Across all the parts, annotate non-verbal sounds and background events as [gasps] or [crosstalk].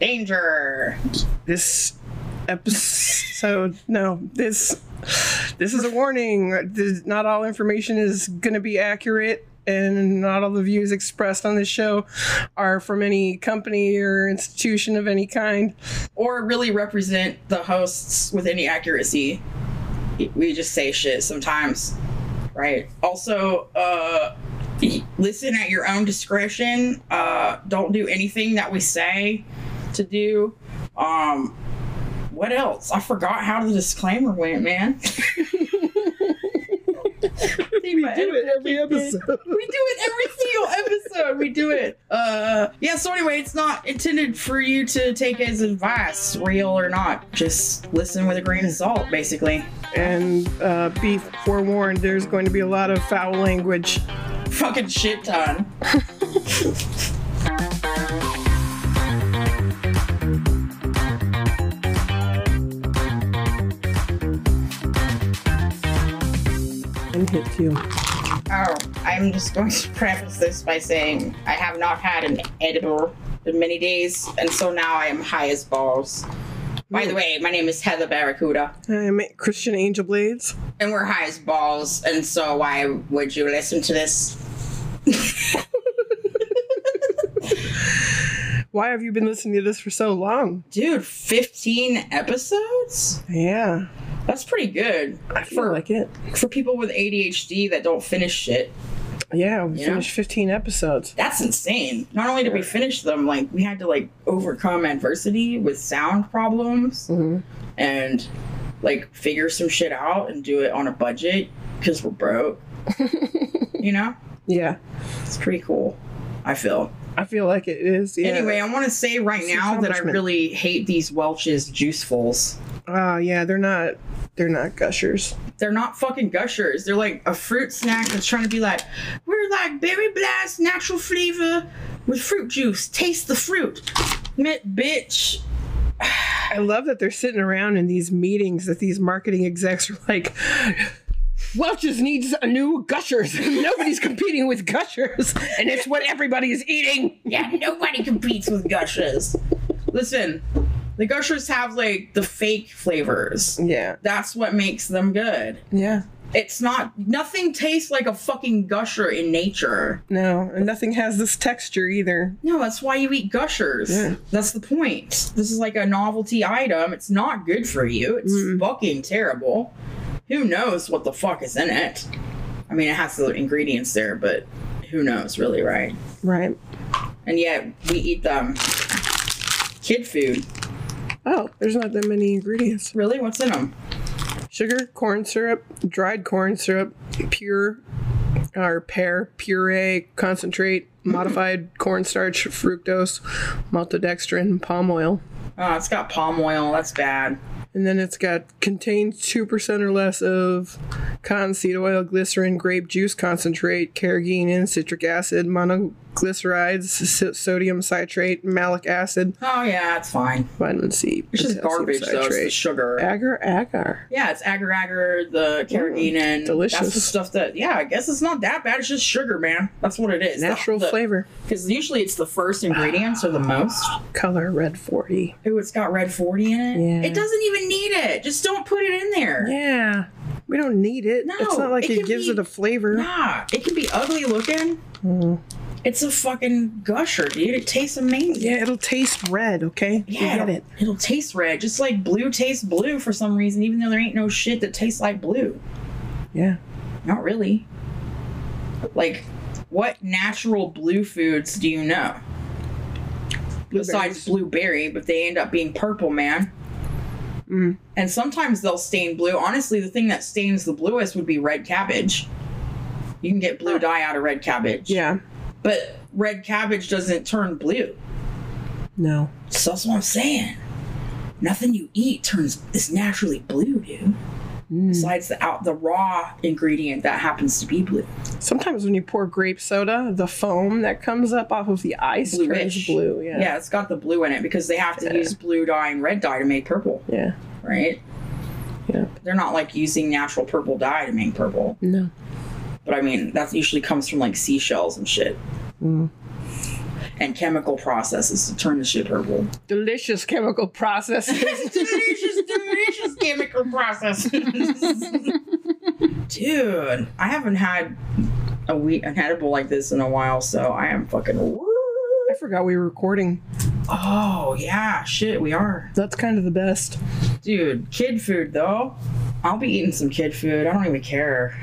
Danger. This episode, no, this this is a warning. Not all information is going to be accurate. And not all the views expressed on this show are from any company or institution of any kind. Or really represent the hosts with any accuracy. We just say shit sometimes. Right. Also, uh, listen at your own discretion. Uh, don't do anything that we say to do. Um, what else? I forgot how the disclaimer went, man. [laughs] We do it every episode. We do it every single episode. We do it. Uh, yeah. So anyway, it's not intended for you to take as advice, real or not. Just listen with a grain of salt, basically. And uh, be forewarned, there's going to be a lot of foul language. Fucking shit ton. [laughs] Hit you. Oh, I'm just going to [laughs] preface this by saying I have not had an edible in many days, and so now I am high as balls. By the hmm. way, my name is Heather Barracuda, I'm Christian Angel Blades. and we're high as balls, and so why would you listen to this? [laughs] Why have you been listening to this for so long? Dude, 15 episodes? Yeah, That's pretty good. I feel For, like it. for people with ADHD that don't finish shit. Yeah, we finished 15 episodes. That's insane. Not only did we finish them, like we had to like overcome adversity with sound problems Mhm. and like figure some shit out and do it on a budget because we're broke. [laughs] you know, Yeah, it's pretty cool. I feel. I feel like it is. Yeah. Anyway, I want to say right It's now that I really hate these Welch's juicefuls. Oh yeah, they're not. They're not gushers. They're not fucking gushers. They're like a fruit snack that's trying to be like, we're like berry blast, natural flavor with fruit juice. Taste the fruit. Mint bitch. [sighs] I love that they're sitting around in these meetings that these marketing execs are like. Welch's needs a new gushers. [laughs] Nobody's competing with gushers, and it's what everybody is eating. Yeah, nobody competes with gushers. Listen, the gushers have like the fake flavors. Yeah, That's what makes them good. yeah. It's not, nothing tastes like a fucking gusher in nature. No, and nothing has this texture either. No, that's why you eat gushers. Yeah. That's the point. This is like a novelty item. It's not good for you. It's Mm. fucking terrible. Who knows what the fuck is in it? I mean, it has the ingredients there, but who knows, really, right? Right. And yet we eat them. Kid food. Oh, there's not that many ingredients. Really? What's in them? Sugar, corn syrup, dried corn syrup, pure or pear puree, concentrate, mm-hmm. modified cornstarch, fructose, maltodextrin, palm oil. Oh, it's got palm oil. That's bad. And then it's got contains 2% or less of cottonseed oil, glycerin, grape juice concentrate, carrageenan, citric acid, monoglycerides, so- sodium citrate, malic acid, Oh, yeah, it's fine. vitamin C. It's just garbage, though. It's the sugar. Agar agar. Yeah, it's agar agar, the carrageenan. delicious. That's the stuff that, yeah, I guess it's not that bad. It's just sugar, man. That's what it is. Natural flavor. Because usually it's the first ingredients are the most. Color red 40. Ooh, it's got red 40 in it. Yeah. It doesn't even need it. Just don't put it in there. Yeah. We don't need it. No, it's not like it it, gives be- it a flavor. Nah, it can be ugly looking. Mm. It's a fucking gusher, dude. It tastes amazing. Yeah, it'll taste red, okay? You Yeah, get it. It'll taste red, just like blue tastes blue for some reason, even though there ain't no shit that tastes like blue. Yeah. Not really. Like, what natural blue foods do you know? Besides blueberry, but they end up being purple, man. Mm. And sometimes they'll stain blue. Honestly, the thing that stains the bluest would be red cabbage. You can get blue dye out of red cabbage. Yeah. But red cabbage doesn't turn blue. No. So that's what I'm saying. Nothing you eat turns is naturally blue, dude. Mm. Besides the out the raw ingredient that happens to be blue. Sometimes when you pour grape soda, the foam that comes up off of the ice turns blue. Yeah. Yeah, it's got the blue in it because they have to Yeah. use blue dye and red dye to make purple, Yeah. right? Yeah. They're not like using natural purple dye to make purple. No. But I mean, that usually comes from like seashells and shit. Mm. and chemical processes to turn the shit purple. Delicious chemical processes. [laughs] delicious, delicious chemical processes. Dude, I haven't had a week an edible like this in a while, so I am fucking. I forgot we were recording. Oh yeah, shit, we are. That's kind of the best. Dude, kid food though. I'll be eating some kid food. I don't even care.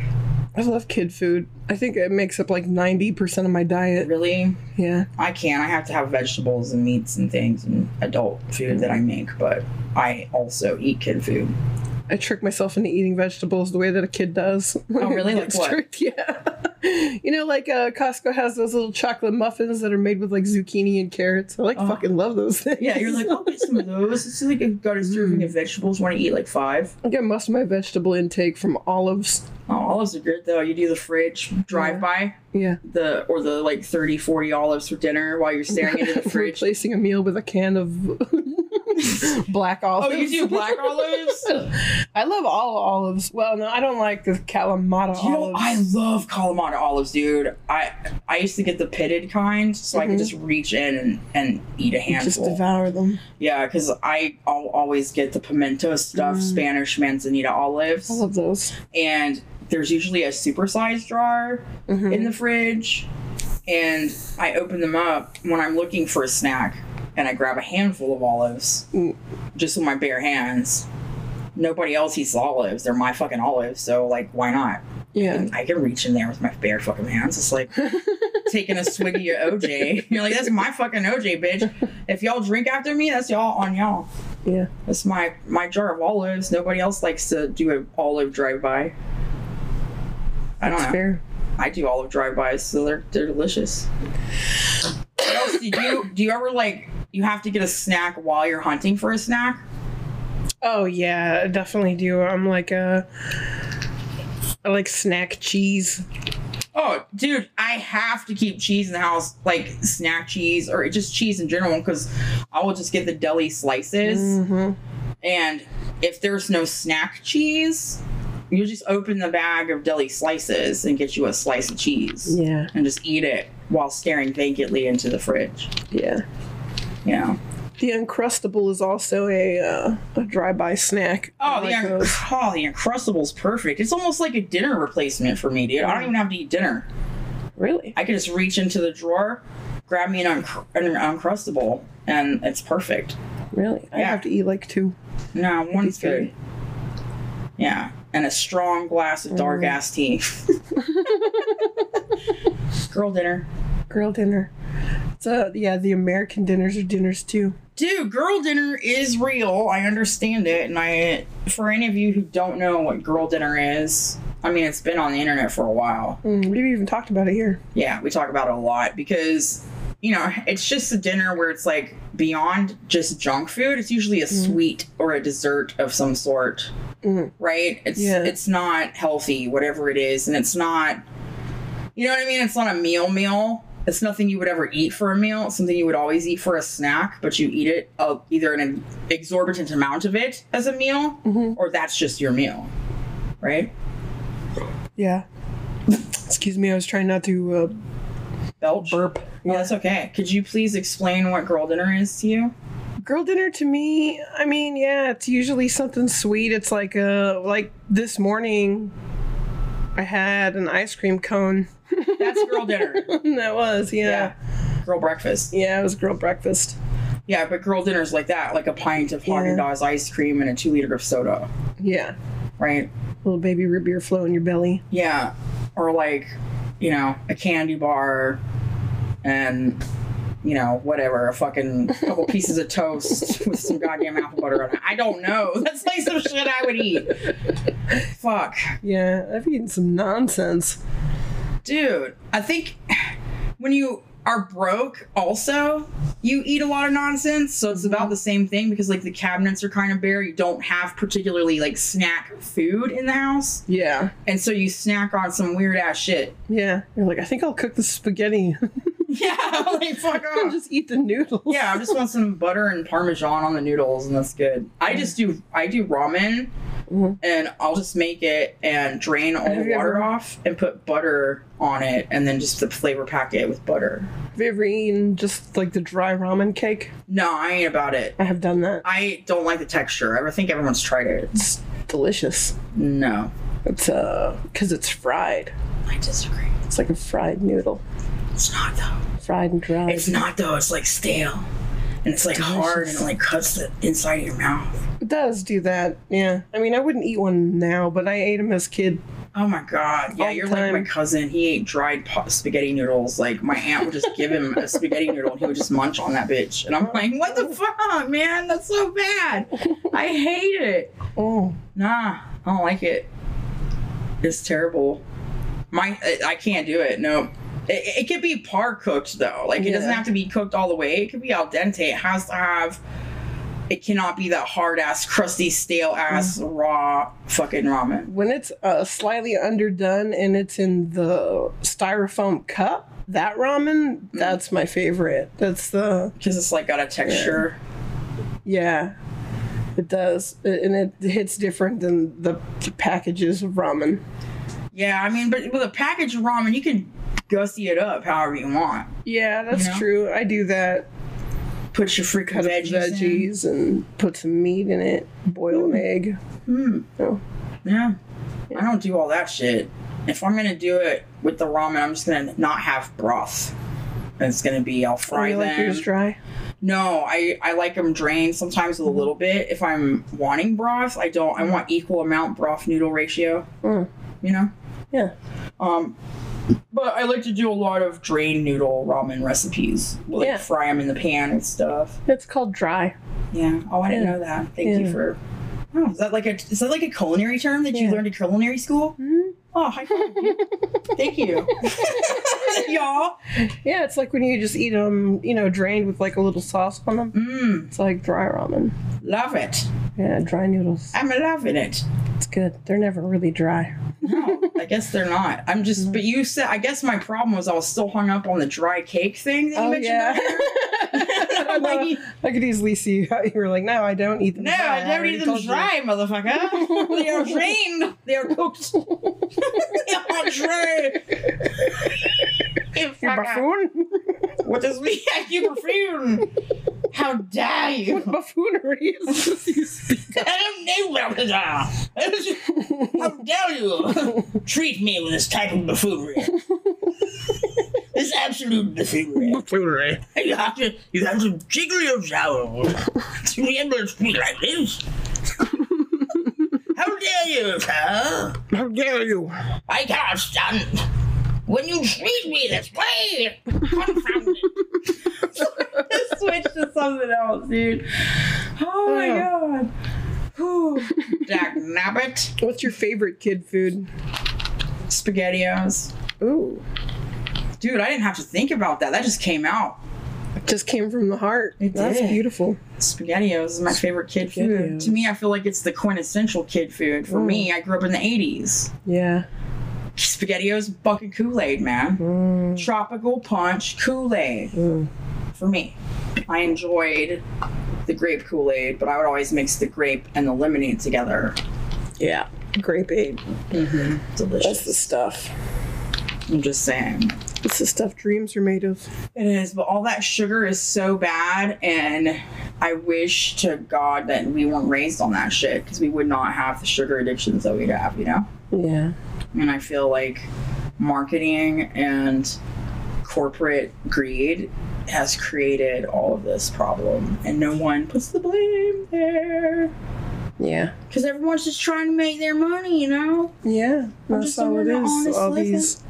I love kid food. I think it makes up like 90% of my diet. Really, Yeah. I can't. I have to have vegetables and meats and things and adult food that I make, but I also eat kid food. I trick myself into eating vegetables the way that a kid does. Oh, really? [laughs] Like what? tricked, yeah. [laughs] you know, like uh, Costco has those little chocolate muffins that are made with like zucchini and carrots. I like Oh. fucking love those things. Yeah, you're like, I'll get some of those. It's like I've got a serving of vegetables. Want to eat like five? I get most of my vegetable intake from olives. Oh, olives are good though. You do the fridge drive by Yeah. the or the like 30, 40 olives for dinner while you're staring into the [laughs] fridge. Replacing a meal with a can of [laughs] black olives. Oh, you do black olives? [laughs] I love all olives. Well, no, I don't like the Kalamata You know, olives. I love Kalamata olives, dude. I I used to get the pitted kind, so I could just reach in and, and eat a Mm-hmm. just devour them. yeah, because I I'll always get the pimento stuffed Spanish manzanita olives, Mm. I love those. and there's usually a supersized jar Mm-hmm. in the fridge, and I open them up when I'm looking for a snack, and I grab a handful of olives, Mm. just with my bare hands. Nobody else eats olives; they're my fucking olives, so like, why not? Yeah. I can reach in there with my bare fucking hands. It's like [laughs] taking a swig of your OJ. You're like, that's my fucking OJ, bitch. If y'all drink after me, that's y'all on y'all. Yeah. That's my my jar of olives. Nobody else likes to do an olive drive by. I don't It's know. fair. I do olive drive bys, so they're they're delicious. What else do you do? You ever like you have to get a snack while you're hunting for a snack? Oh yeah, I definitely do. I'm like a I like snack cheese. Oh, dude, I have to keep cheese in the house, like snack cheese or just cheese in general, because I will just get the deli slices. Mm-hmm. And if there's no snack cheese, you just open the bag of deli slices and get you a slice of cheese Yeah. and just eat it while staring vacantly into the fridge. Yeah. Yeah. The Uncrustable is also a uh, a dry-by snack. Oh, the, like un- oh, the Uncrustable's perfect. It's almost like a dinner replacement for me, dude. I don't even have to eat dinner. Really? I can just reach into the drawer, grab me an, unc- an Uncrustable, and it's perfect. Really? I Yeah. have to eat like two. No, one's good. Yeah, and a strong glass of dark ass tea. [laughs] Girl dinner. Girl dinner. Uh yeah, the American dinners are dinners too. Dude, girl dinner is real. I understand it. And I, for any of you who don't know what girl dinner is, I mean, it's been on the internet for a while. Mm, we've even talked about it here. Yeah, we talk about it a lot because, you know, it's just a dinner where it's like beyond just junk food. It's usually a sweet or a dessert of some sort, Mm. right? It's Yeah. it's not healthy, whatever it is, and it's not. You know what I mean? It's not a meal meal. It's nothing you would ever eat for a meal. It's something you would always eat for a snack, but you eat it uh, either an exorbitant amount of it as a meal, or that's just your meal, right? Yeah. [laughs] Excuse me, I was trying not to uh, Belch. burp. Yeah, that's okay. Could you please explain what girl dinner is to you? Girl dinner to me, I mean, yeah, it's usually something sweet. It's like uh like this morning I had an ice cream cone. [laughs] That's girl dinner. that was, Yeah. yeah. Girl breakfast. Yeah, it was girl breakfast. Yeah, but girl dinner's like that, like a pint of Haagen Dazs ice cream and a two liter of soda, Yeah. right? Little baby root beer flow in your belly. Yeah, or like, you know, a candy bar and you know, whatever, a fucking couple [laughs] pieces of toast with some goddamn apple butter on it. I don't know. [laughs] That's like some shit I would eat. Fuck. Yeah, I've eaten some nonsense. Dude, I think when you are broke, also, you eat a lot of nonsense. So it's about the same thing because, like, the cabinets are kind of bare. You don't have particularly, like, snack food in the house. Yeah. And so you snack on some weird ass shit. Yeah. You're like, I think I'll cook the spaghetti. [laughs] Yeah, [laughs] like, fuck [laughs] I'll off. just eat the noodles. Yeah, I just want some butter and parmesan on the noodles, and that's good. I just do, I do ramen Mhm. and I'll just make it and drain all the water ever- off and put butter on it, and then just the flavor packet with butter. Have you ever eaten just like the dry ramen cake? No, I ain't about it. I have done that. I don't like the texture. I think everyone's tried it. It's delicious. No, It's uh, because it's fried. I disagree. It's like a fried noodle, It's not though. fried and dry. It's not though. It's like stale, and it's like hard, and it like cuts the inside of your mouth. It does do that. Yeah. I mean, I wouldn't eat one now, but I ate them as a kid. Oh my god! Yeah, All you're like my cousin. He ate dried pot spaghetti noodles. Like my aunt would just give him a spaghetti noodle, and he would just munch on that bitch. And I'm like, what the oh. fuck, man? That's so bad. I hate it. Oh. Nah, I don't like it. It's terrible. My, I- I can't do it. No. It, it could be par cooked though. Like it doesn't have to be cooked all the way. It could be al dente. It has to have. It cannot be that hard ass, crusty, stale ass, raw fucking ramen. When it's uh, slightly underdone and it's in the styrofoam cup, that ramen, that's my favorite. That's the, Because it's like got a texture. yeah. It does. And it hits different than the packages of ramen. Yeah, I mean, but with a package of ramen, you can gussy it up however you want. Yeah, that's You know? true. I do that. Put your freaking Cut veggies. veggies, and put some meat in it. Boil an egg. Mm, Oh. yeah. I don't do all that shit. If I'm gonna do it with the ramen, I'm just gonna not have broth. And it's gonna be I'll Oh, fry you like them. yours dry? No, I I like them drained sometimes with a little bit. If I'm wanting broth, I don't. I want equal amount broth noodle ratio. Mm. You know. Yeah. Um, but I like to do a lot of drain noodle ramen recipes. Like Yeah. fry them in the pan and stuff. It's called dry. Yeah. Oh, I didn't Yeah. know that. Thank you for. Oh, is that like a is that like a culinary term that you learned at culinary school? Mhm. Oh, five. Thank you, [laughs] [laughs] y'all. Yeah, it's like when you just eat them, you know, drained with like a little sauce on them. Mmm, It's like dry ramen. love it. Yeah, dry noodles. I'm loving it. It's good. They're never really dry. No, I guess they're not. I'm just, mm-hmm. but you said, I guess my problem was I was still hung up on the dry cake thing that you Oh mentioned. yeah. [laughs] [laughs] no, I could easily see how [laughs] you were like, no, I don't eat them. No, dry. I don't already eat them told you." dry, motherfucker. they are drained. They are cooked. they are dry. You buffoon. What does me? You buffoon. How dare you? what buffoonery is [laughs] this you speak? I don't know what it is. How dare you treat me with this type of buffoonery? this absolute buffoonery. Buffoonery. You have to, you have to jiggle your jowls to be able to speak like this. How dare you, sir? How dare you? I cannot stand when you treat me this way. Confound it. [laughs] Switch to something else, dude. Oh my god. Whew. Jack Nabbit. What's your favorite kid food? SpaghettiOs. Ooh. Dude, I didn't have to think about that. That just came out. Just came from the heart. It That's did. beautiful. SpaghettiOs is my favorite kid food. To me, I feel like it's the quintessential kid food. For Mm. me, I grew up in the 80s. Yeah. SpaghettiOs, bucket Kool Aid, man. Mm. Tropical punch Kool Aid. Mm. For me, I enjoyed the grape Kool Aid, but I would always mix the grape and the lemonade together. Yeah. Grape aid. Mm-hmm. Delicious. That's the stuff. I'm just saying. It's the stuff dreams are made of. It is, but all that sugar is so bad, and I wish to God that we weren't raised on that shit because we would not have the sugar addictions that we have, you know? Yeah. And I feel like marketing and corporate greed has created all of this problem, and no one puts the blame there Yeah. because everyone's just trying to make their money, you know? Yeah. That's all it is. All living. these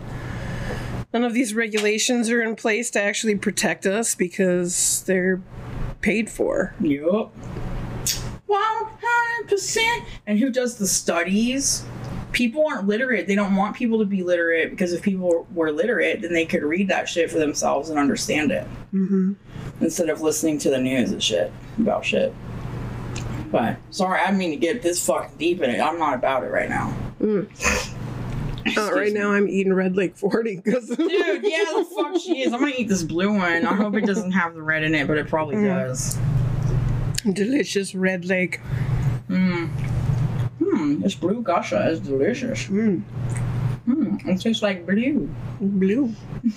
none of these regulations are in place to actually protect us because they're paid for. Yup. 100%. And who does the studies? People aren't literate. They don't want people to be literate because if people were literate, then they could read that shit for themselves and understand it Mm-hmm. instead of listening to the news and shit about shit. But sorry, I mean to get this fucking deep in it. I'm not about it right now. [laughs] Uh, right now, I'm eating Red Lake 40 because [laughs] Dude, yeah, the fuck she is. I'm gonna eat this blue one. I hope it doesn't have the red in it, but it probably Mm. does. delicious Red Lake. Mm. Hmm, this blue gusha is delicious. Mm, Hmm, it tastes like blue. blue. [laughs]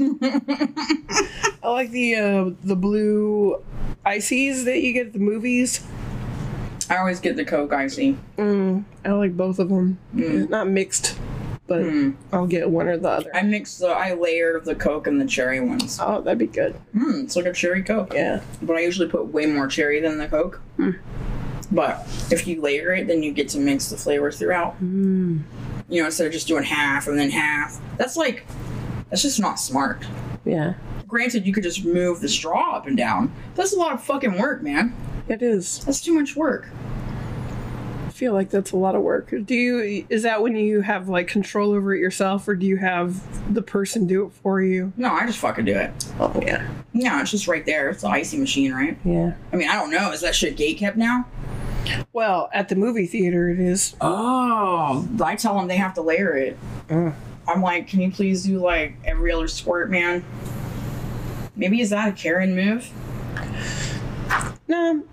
I like the uh, the blue ices that you get at the movies. I always get the Coke icy. Mm, I like both of them. Mm. Not mixed, but Hmm. I'll get one or the other. I mix the, I layer the Coke and the cherry ones. Oh, that'd be good. Hmm, it's like a cherry Coke. Yeah. But I usually put way more cherry than the Coke. Hmm. But if you layer it, then you get to mix the flavors throughout. Mm. You know, instead of just doing half and then half. That's like, that's just not smart. Yeah. Granted, you could just move the straw up and down. That's a lot of fucking work, man. It is. That's too much work. I feel like that's a lot of work. Do you is that when you have like control over it yourself or do you have the person do it for you? No, I just fucking do it. Oh yeah. Yeah, it's just right there. It's the icy machine, right? Yeah. I mean, I don't know. Is that shit gate kept now? Well, at the movie theater it is. Oh, I tell them they have to layer it. Uh. I'm like, can you please do like every other squirt, man? Maybe is that a Karen move? No.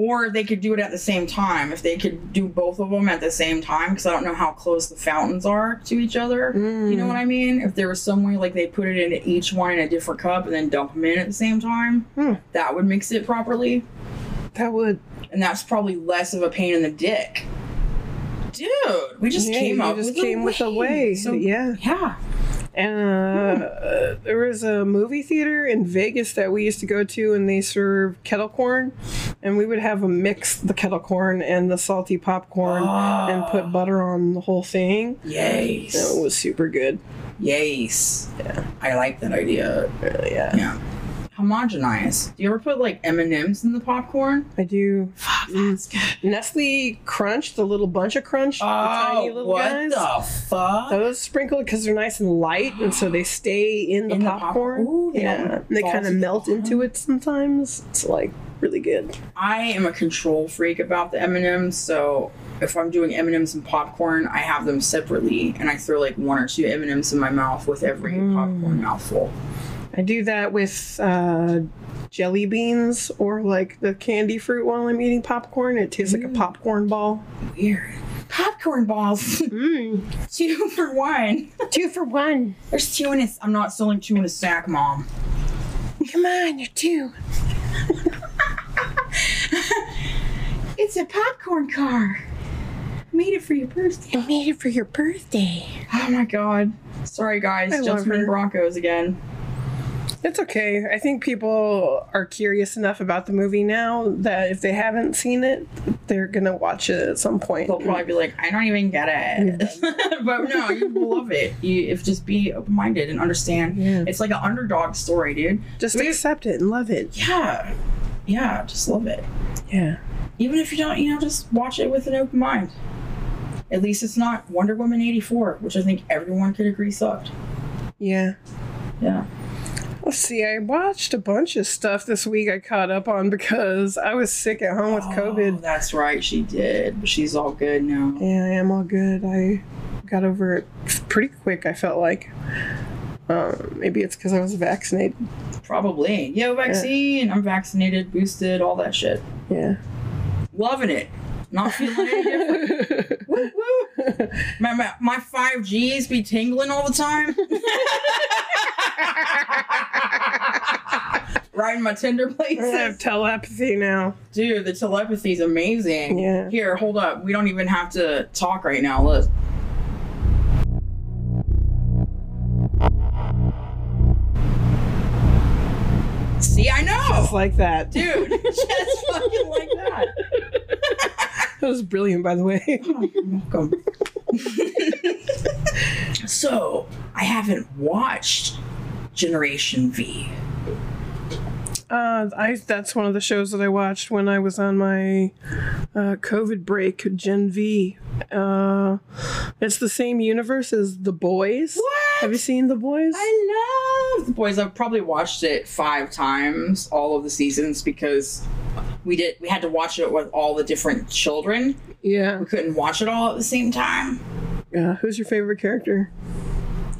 Or they could do it at the same time. If they could do both of them at the same time, because I don't know how close the fountains are to each other. You know what I mean? If there was some way like they put it into each one in a different cup and then dump them in at the same time, Hmm. that would mix it properly. That would And that's probably less of a pain in the dick. Dude, we just yeah, came up just with came a with a way. So, yeah. yeah. And uh, there was a movie theater in Vegas that we used to go to, and they serve kettle corn, and we would have them mix the kettle corn and the salty popcorn and put butter on the whole thing. Yes. It was super good. Yes. Yeah. I like that idea. Really, yeah. Yeah. Homogenize. Do you ever put like M and M's in the popcorn? I do. Fuck, that's good. Nestle Crunch, the little Buncha Crunch, the tiny Oh, little what guys. the fuck? Those sprinkled because they're nice and light, and so they stay in the In the pop- popcorn. Ooh, yeah, and they kind of melt into it sometimes. It's like really good. I am a control freak about the M and M's, so if I'm doing M and M's and popcorn, I have them separately, and I throw like one or two M and M's in my mouth with every Mm. popcorn mouthful. I do that with uh, jelly beans or like the candy fruit while I'm eating popcorn. It tastes like a popcorn ball. Weird. Popcorn balls, [laughs] Mm. two for one. Two for one. There's two in a. I'm not selling two in a sack, mom. Come on, you're two. [laughs] It's a popcorn car. Made it for your birthday. I made it for your birthday. Oh my god. Sorry guys, I Jasmine. Broncos again. It's okay. I think people are curious enough about the movie now that if they haven't seen it, they're gonna watch it at some point. They'll probably be like, I don't even get it. [laughs] but no, you love it. You if just be open minded and understand. Yeah. It's like an underdog story, dude. Just We- accept it and love it. Yeah. Yeah, just love it. Yeah. Even if you don't, you know, just watch it with an open mind. At least it's not Wonder Woman 84, which I think everyone could agree sucked. Yeah. Yeah. Let's see. I watched a bunch of stuff this week I caught up on because I was sick at home with Oh, COVID. that's right, she did. But she's all good now. Yeah, I am all good. I got over it pretty quick, I felt like. Um, maybe it's because I was vaccinated. Probably. Yo, vaccine. I'm vaccinated, boosted, all that shit. Yeah. Loving it. Not feeling any different. [laughs] woo, woo. My, my, my 5Gs be tingling all the time. [laughs] Riding my Tinder I have telepathy now. Dude, the telepathy is amazing. Yeah. Here, hold up. We don't even have to talk right now. Look. See, I know. Just like that. Dude, [laughs] just fucking like that. [laughs] That was brilliant, by the way. [laughs] Oh, you're welcome. [laughs] so, I haven't watched Generation V. Uh, I that's one of the shows that I watched when I was on my uh, COVID break. Gen V. Uh, it's the same universe as The Boys. What? Have you seen The Boys? I love the boys. I've probably watched it five times, all of the seasons, because we did we had to watch it with all the different children. yeah. We couldn't watch it all at the same time. Yeah. Who's your favorite character?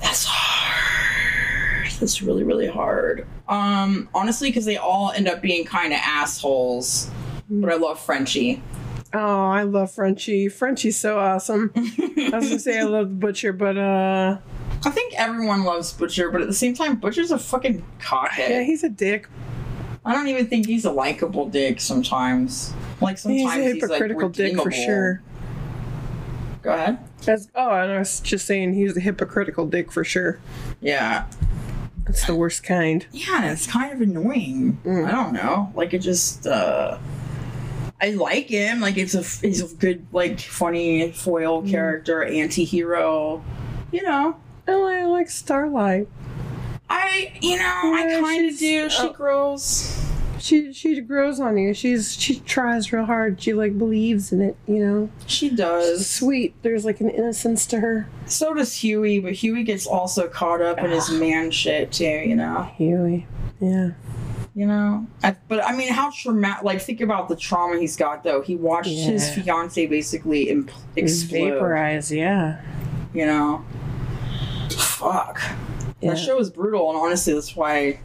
That's hard. That's really, really hard. Um, honestly, because they all end up being kind of assholes. But I love Frenchie. Oh, I love Frenchie. Frenchie's so awesome. I was gonna say I love the butcher, but uh, I think everyone loves Butcher, but at the same time, Butcher's a fucking cockhead. yeah, he's a dick. I don't even think he's a likable dick sometimes. Like He's sometimes a he's, like hypocritical dick for sure. Go ahead. That's, oh, and I was just saying he's a hypocritical dick for sure. Yeah. That's the worst kind. Yeah, and it's kind of annoying. Mm. I don't know. Like it just uh I like him. Like it's a he's a good like funny foil Mm. character, anti-hero. You know. Oh, I like Starlight. I you know, I kind of do. Uh, she oh. grows. She she grows on you. She's she tries real hard. She like believes in it. You know, She does. sweet. There's like an innocence to her. So does Huey, but Huey gets also caught up in his ah. man shit too, you know. Huey. Yeah. You know, I, but I mean, how traumatic? Like, think about the trauma he's got. Though he watched his Yeah. fiance basically imp- explode. Vaporize. Yeah. You know, fuck. Yeah. That show is brutal, and honestly, that's why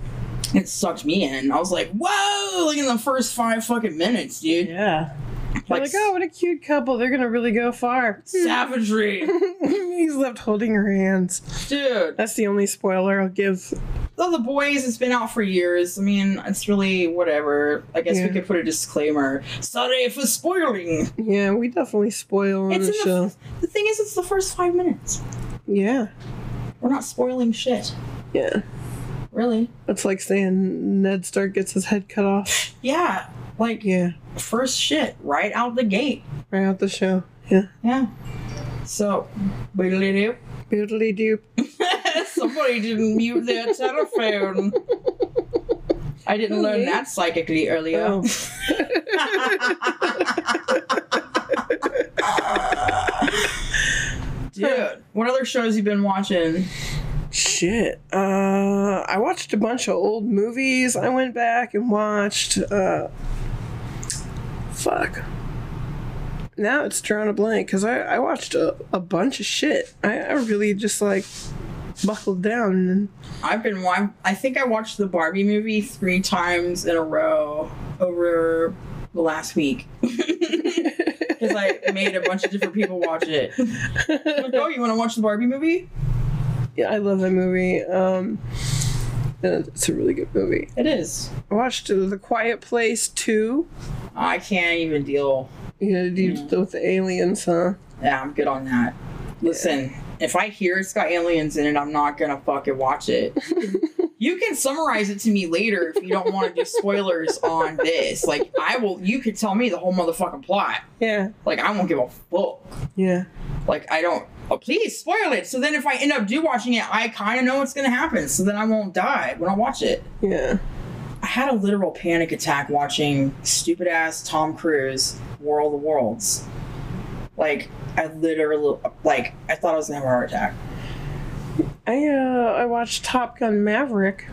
it sucked me in. I was like, whoa! Like in the first five fucking minutes, dude. Yeah. Like, Like, like, oh, what a cute couple. They're gonna really go far. Hmm. savagery, [laughs] He's left holding her hands. dude. That's the only spoiler I'll give. Oh, the boys, it's been out for years. I mean, it's really whatever. I guess Yeah. we could put a disclaimer. Sorry for spoiling. Yeah, we definitely spoil on It's the show. the, the thing is, it's the first five minutes. Yeah. We're not spoiling shit, Yeah. really. It's like saying Ned Stark gets his head cut off. Yeah, like Yeah. first shit right out the gate. Right out the show. Yeah. Yeah. So, boodly doop. Boodly doop. [laughs] Somebody didn't mute their telephone. I didn't learn that psychically earlier. Oh. [laughs] [laughs] Dude, what other shows you been watching? Shit. Uh, I watched a bunch of old movies. I went back and watched. Uh, fuck. Now it's drawing a blank because I, I watched a, a bunch of shit. I, I really just like buckled down and I've been. I think I watched the Barbie movie three times in a row over the last week [laughs] [laughs] because I made a bunch of different people watch it. I'm [laughs] like, oh, you want to watch the Barbie movie? yeah, I love that movie. Um, it's a really good movie. It is. I watched uh, The Quiet Place 2. I can't even deal. You know, deal with the aliens, huh? Yeah, I'm good on that. Listen, if I hear it's got aliens in it, I'm not gonna fucking watch it. [laughs] you can summarize it to me later if you don't want to do spoilers on this. Like, I will. You could tell me the whole motherfucking plot. Yeah, Like, I won't give a fuck. yeah. Like, I don't. Oh, please spoil it. So then, if I end up do watching it, I kind of know what's gonna happen. So then I won't die when I watch it. Yeah. I had a literal panic attack watching stupid ass Tom Cruise War of the Worlds. Like I literally like I thought I was gonna have a heart attack. I uh I watched Top Gun Maverick.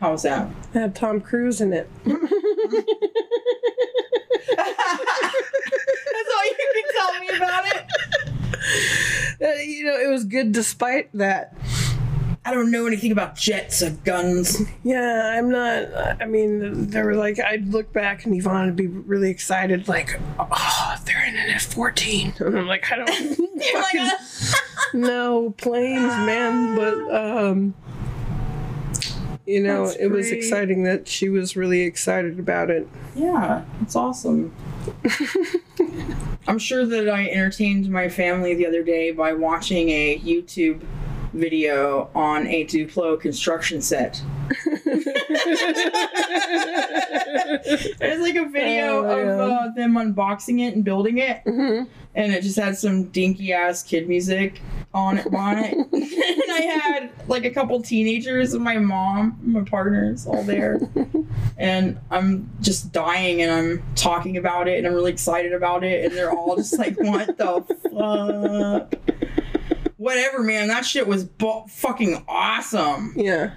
How's that? It had Tom Cruise in it. [laughs] That's all you can tell me about it. [laughs] Uh, you know, it was good despite that. I don't know anything about jets or guns. Yeah, I'm not. I mean, they were like, I'd look back and Yvonne would be really excited, like, oh, they're in an F 14. [laughs] And I'm like, I don't [laughs] like, fucking uh, [laughs] know planes, man. But, um, you know, That's it was great. exciting that she was really excited about it. yeah, it's awesome. I'm sure that I entertained my family the other day by watching a YouTube video on a Duplo construction set. There's like a video Oh, of uh, them unboxing it and building it, Mhm. and it just had some dinky ass kid music on it. On it, [laughs] and I had like a couple teenagers and my mom, my partners, all there, and I'm just dying, and I'm talking about it, and I'm really excited about it, and they're all just like, "What the fuck." Whatever, man. That shit was bu- fucking awesome. Yeah.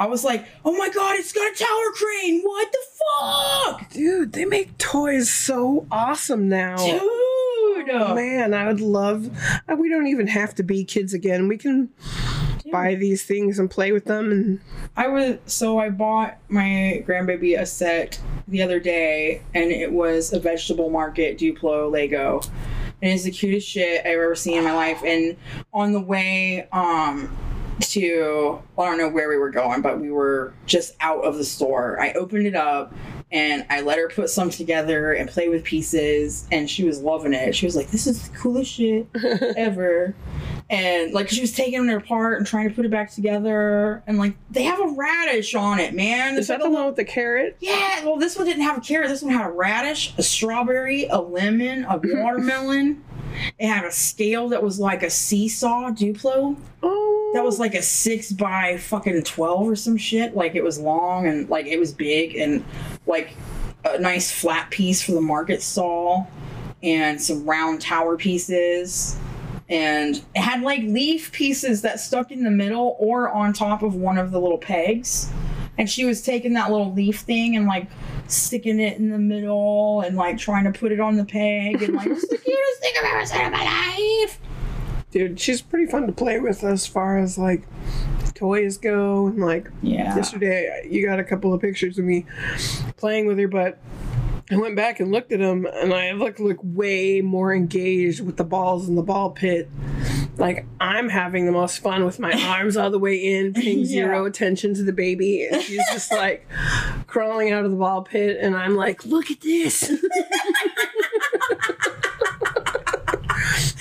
I was like, oh my god, it's got a tower crane. What the fuck? Dude, they make toys so awesome now. Dude. Oh, man, I would love. uh, We don't even have to be kids again. We can buy these things and play with them. And I was so I bought my grandbaby a set the other day, and it was a vegetable market Duplo Lego, and it's the cutest shit I've ever seen in my life. And on the way, um, to I don't know where we were going, but we were just out of the store. I opened it up and I let her put some together and play with pieces, and she was loving it. She was like, "This is the coolest shit [laughs] ever." And like she was taking it apart and trying to put it back together, and like they have a radish on it, man. Is that the one with the carrot? Yeah, well, this one didn't have a carrot. This one had a radish, a strawberry, a lemon, a [laughs] watermelon. it had a scale that was like a seesaw Duplo. Oh, That was like a six by fucking twelve or some shit. Like it was long and like it was big and like a nice flat piece for the market stall and some round tower pieces. And it had like leaf pieces that stuck in the middle or on top of one of the little pegs. And she was taking that little leaf thing and like sticking it in the middle and like trying to put it on the peg and like it's the [laughs] cutest thing I've ever seen in my life. Dude, she's pretty fun to play with as far as like toys go. And like Yeah. yesterday, uh, you got a couple of pictures of me playing with her, but I went back and looked at them, and I look look way more engaged with the balls in the ball pit. Like I'm having the most fun with my [laughs] arms all the way in, paying zero attention to the baby, and she's just [laughs] like crawling out of the ball pit, and I'm like, look at this. [laughs]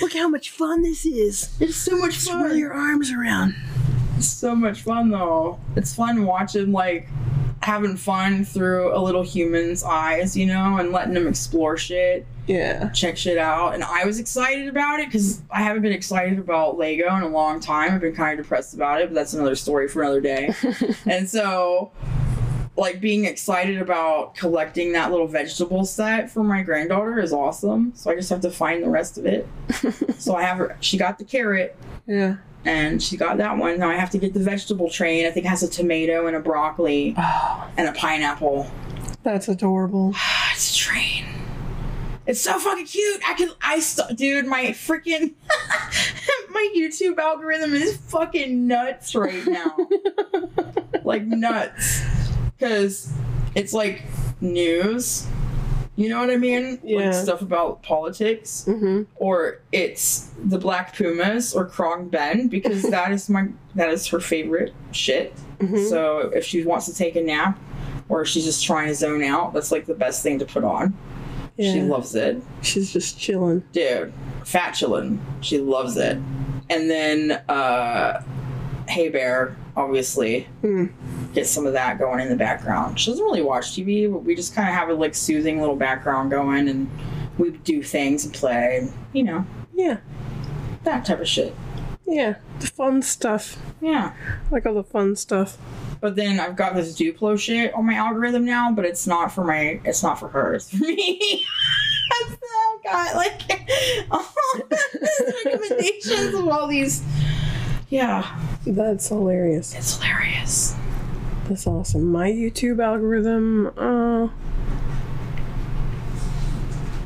Look how much fun this is. It's so much Swirl fun. your arms around. It's so much fun though. It's fun watching like having fun through a little human's eyes, you know, and letting them explore shit, Yeah. check shit out. And I was excited about it because I haven't been excited about Lego in a long time. I've been kind of depressed about it, but that's another story for another day. [laughs] and so like being excited about collecting that little vegetable set for my granddaughter is awesome. So I just have to find the rest of it. [laughs] so I have her she got the carrot Yeah. and she got that one. Now I have to get the vegetable train. I think it has a tomato and a broccoli Oh, [sighs] and a pineapple. that's adorable. [sighs] it's a train. It's so fucking cute. I can, I, st- dude, my freaking, [laughs] my YouTube algorithm is fucking nuts right now. [laughs] like nuts. Because it's like news. You know what I mean? Yeah. Like stuff about politics. Mm-hmm. or it's the Black Pumas or Khruangbin because [laughs] that is my that is her favorite shit. Mhm. So if she wants to take a nap or she's just trying to zone out, that's like the best thing to put on. Yeah. She loves it. She's just chilling. Dude, fat chilling. She loves it. And then uh Hey Bear, obviously, Mm. Get some of that going in the background. She doesn't really watch TV, but we just kind of have a like soothing little background going and we do things and play, you know, Yeah. that type of shit. Yeah. The fun stuff. Yeah. Like all the fun stuff. But then I've got this Duplo shit on my algorithm now, but it's not for my it's not for her, it's for me. [laughs] so I've got like [laughs] all these recommendations of all these Yeah. That's hilarious. It's hilarious. That's awesome. My YouTube algorithm uh,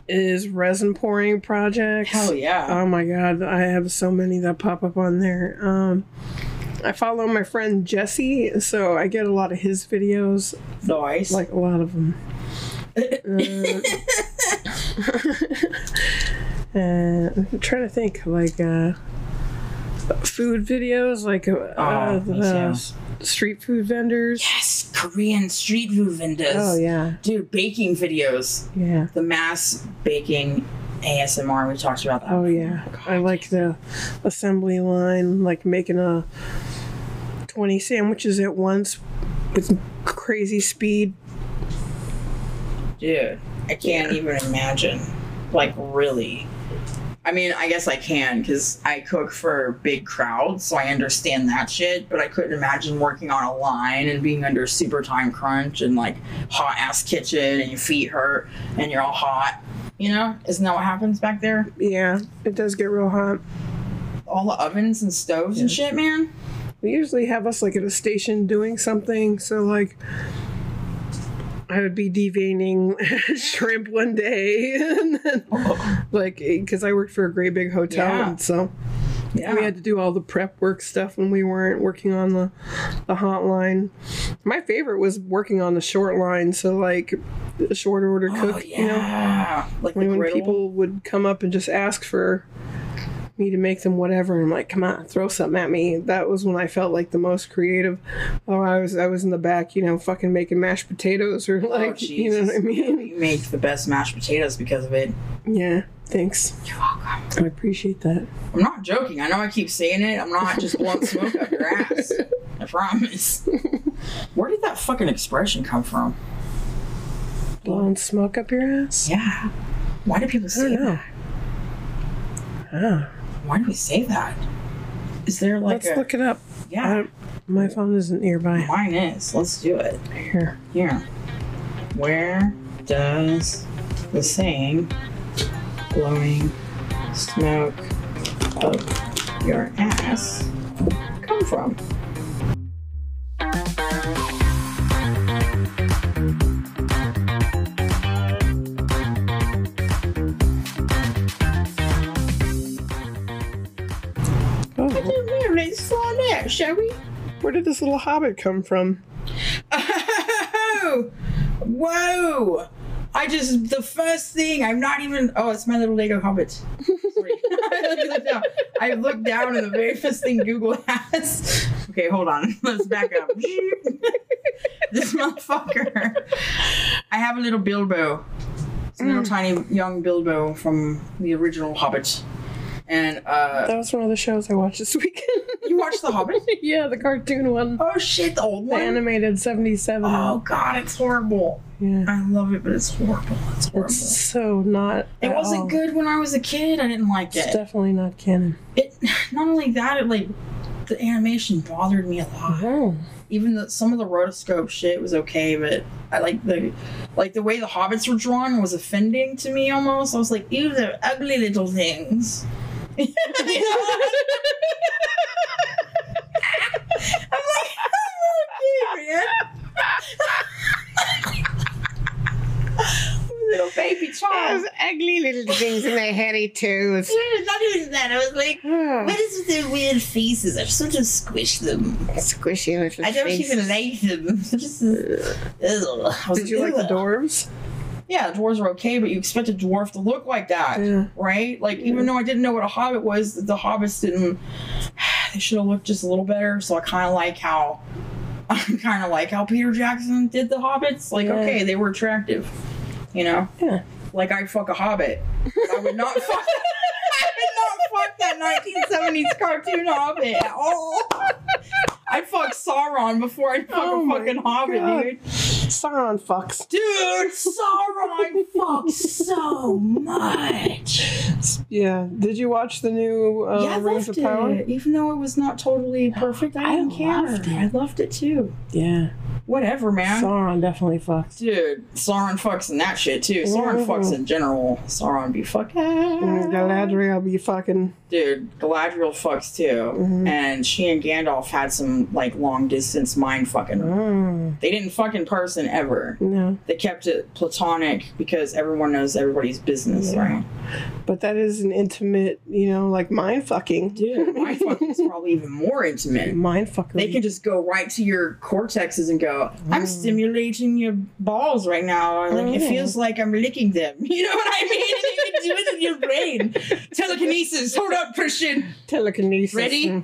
is resin pouring projects. Hell yeah. Oh my god, I have so many that pop up on there. Um, I follow my friend Jesse, so I get a lot of his videos, Nice. like a lot of them. [laughs] Uh, [laughs] and I'm trying to think, like uh, food videos, like uh, Oh, the. Street food vendors. yes, Korean street food vendors. Oh yeah, Dude, baking videos. yeah. The mass baking ASMR, we talked about that. Oh yeah, I like the assembly line, like making a twenty sandwiches at once with crazy speed. Dude, I can't even imagine. Like, really. I mean, I guess I can because I cook for big crowds, so I understand that shit. But I couldn't imagine working on a line and being under super time crunch and like hot ass kitchen and your feet hurt and you're all hot. You know, isn't that what happens back there? Yeah, it does get real hot. All the ovens and stoves and shit, man. They usually have us like at a station doing something, so like. I would be deveining [laughs] shrimp one day, [laughs] and then, oh. like, because I worked for a great big hotel, Yeah. and so Yeah. We had to do all the prep work stuff when we weren't working on the the hotline. My favorite was working on the short line, so like the short order oh, cook, oh, you know. Like When, when people would come up and just ask for me to make them whatever, and I'm like, come on, throw something at me. That was when I felt like the most creative. Oh, I was I was in the back, you know, fucking making mashed potatoes or Oh, like, [laughs] you know what I mean? You make the best mashed potatoes because of it. Yeah, thanks. You're welcome. I appreciate that. I'm not joking. I know I keep saying it. I'm not [laughs] just blowing smoke up your ass. I promise. [laughs] Where did that fucking expression come from? Blowing smoke up your ass? Yeah. Why do people I say don't know. Why do we say that? Is there like let's a look it up. yeah? My phone isn't nearby. Mine is. Let's do it. Here. Here. Where does the saying blowing smoke up your ass come from? Out, shall we? where did this little hobbit come from? Oh, whoa! I just the first thing I'm not even. Oh, it's my little Lego Hobbit. [laughs] I looked down. I looked down and the very first thing Google has. Okay, hold on. [laughs] Let's back up. [laughs] this motherfucker. I have a little Bilbo. It's a little mm. tiny young Bilbo from the original Hobbit, and uh, That was one of the shows I watched this weekend. [laughs] you watched the Hobbit? [laughs] yeah, the cartoon one. Oh shit, the old The one. animated 77. Oh god, it's horrible. yeah. I love it, but it's horrible. It's horrible. It's so not. It wasn't all. good when I was a kid. I didn't like It's it. It's definitely not canon. It [sighs] not only that, it like the animation bothered me a lot. Even the some of the rotoscope shit was okay, but I like the like the way the hobbits were drawn was offending to me almost. I was like, ew, they're ugly little things. I'm like, okay, man. little baby child. ugly little things in their hairy toes. Not even that. I was like, oh. what is with their weird faces? I just want to squish them. Squishy little I don't even like them. [laughs] Just, ugh. I was Did you like the "Ugh." Yeah, dwarves are okay, but you expect a dwarf to look like that, Yeah. right? Like, even though I didn't know what a hobbit was, the hobbits didn't. [sighs] They should have looked just a little better. So I kind of like how, [laughs] I kind of like how Peter Jackson did the hobbits. Like, Yeah. okay, they were attractive, you know. Yeah. Like I'd fuck a hobbit. I would not [laughs] fuck. I would not fuck that 1970s cartoon hobbit at all. I'd fuck Sauron before I'd fuck Oh a fucking hobbit, God. dude. Sauron fucks. Dude, Sauron [laughs] fucks so much. Yeah. Did you watch the new uh, yeah, I Rings loved of Power? it. Even though it was not totally perfect, I I didn't care. loved it. I loved it too. Yeah. Whatever, man. Sauron definitely fucks. Dude, Sauron fucks in that shit too. Sauron Mhm. fucks in general. Sauron be fucking. Galadriel be fucking. Dude, Galadriel fucks too. Mhm. And she and Gandalf had some like long distance mind fucking. Mm, They didn't fuck in person ever. no. They kept it platonic because everyone knows everybody's business, Yeah. right? But that is an intimate, you know, like mind fucking. Dude, mind fucking is [laughs] probably even more intimate. Mind fucking. They can just go right to your cortexes and go, I'm stimulating your balls right now. Like it Mm. feels like I'm licking them. [laughs] You know what I mean? And you can do it in your brain. [laughs] Telekinesis. Hold up, Christian. telekinesis. Ready? Mm.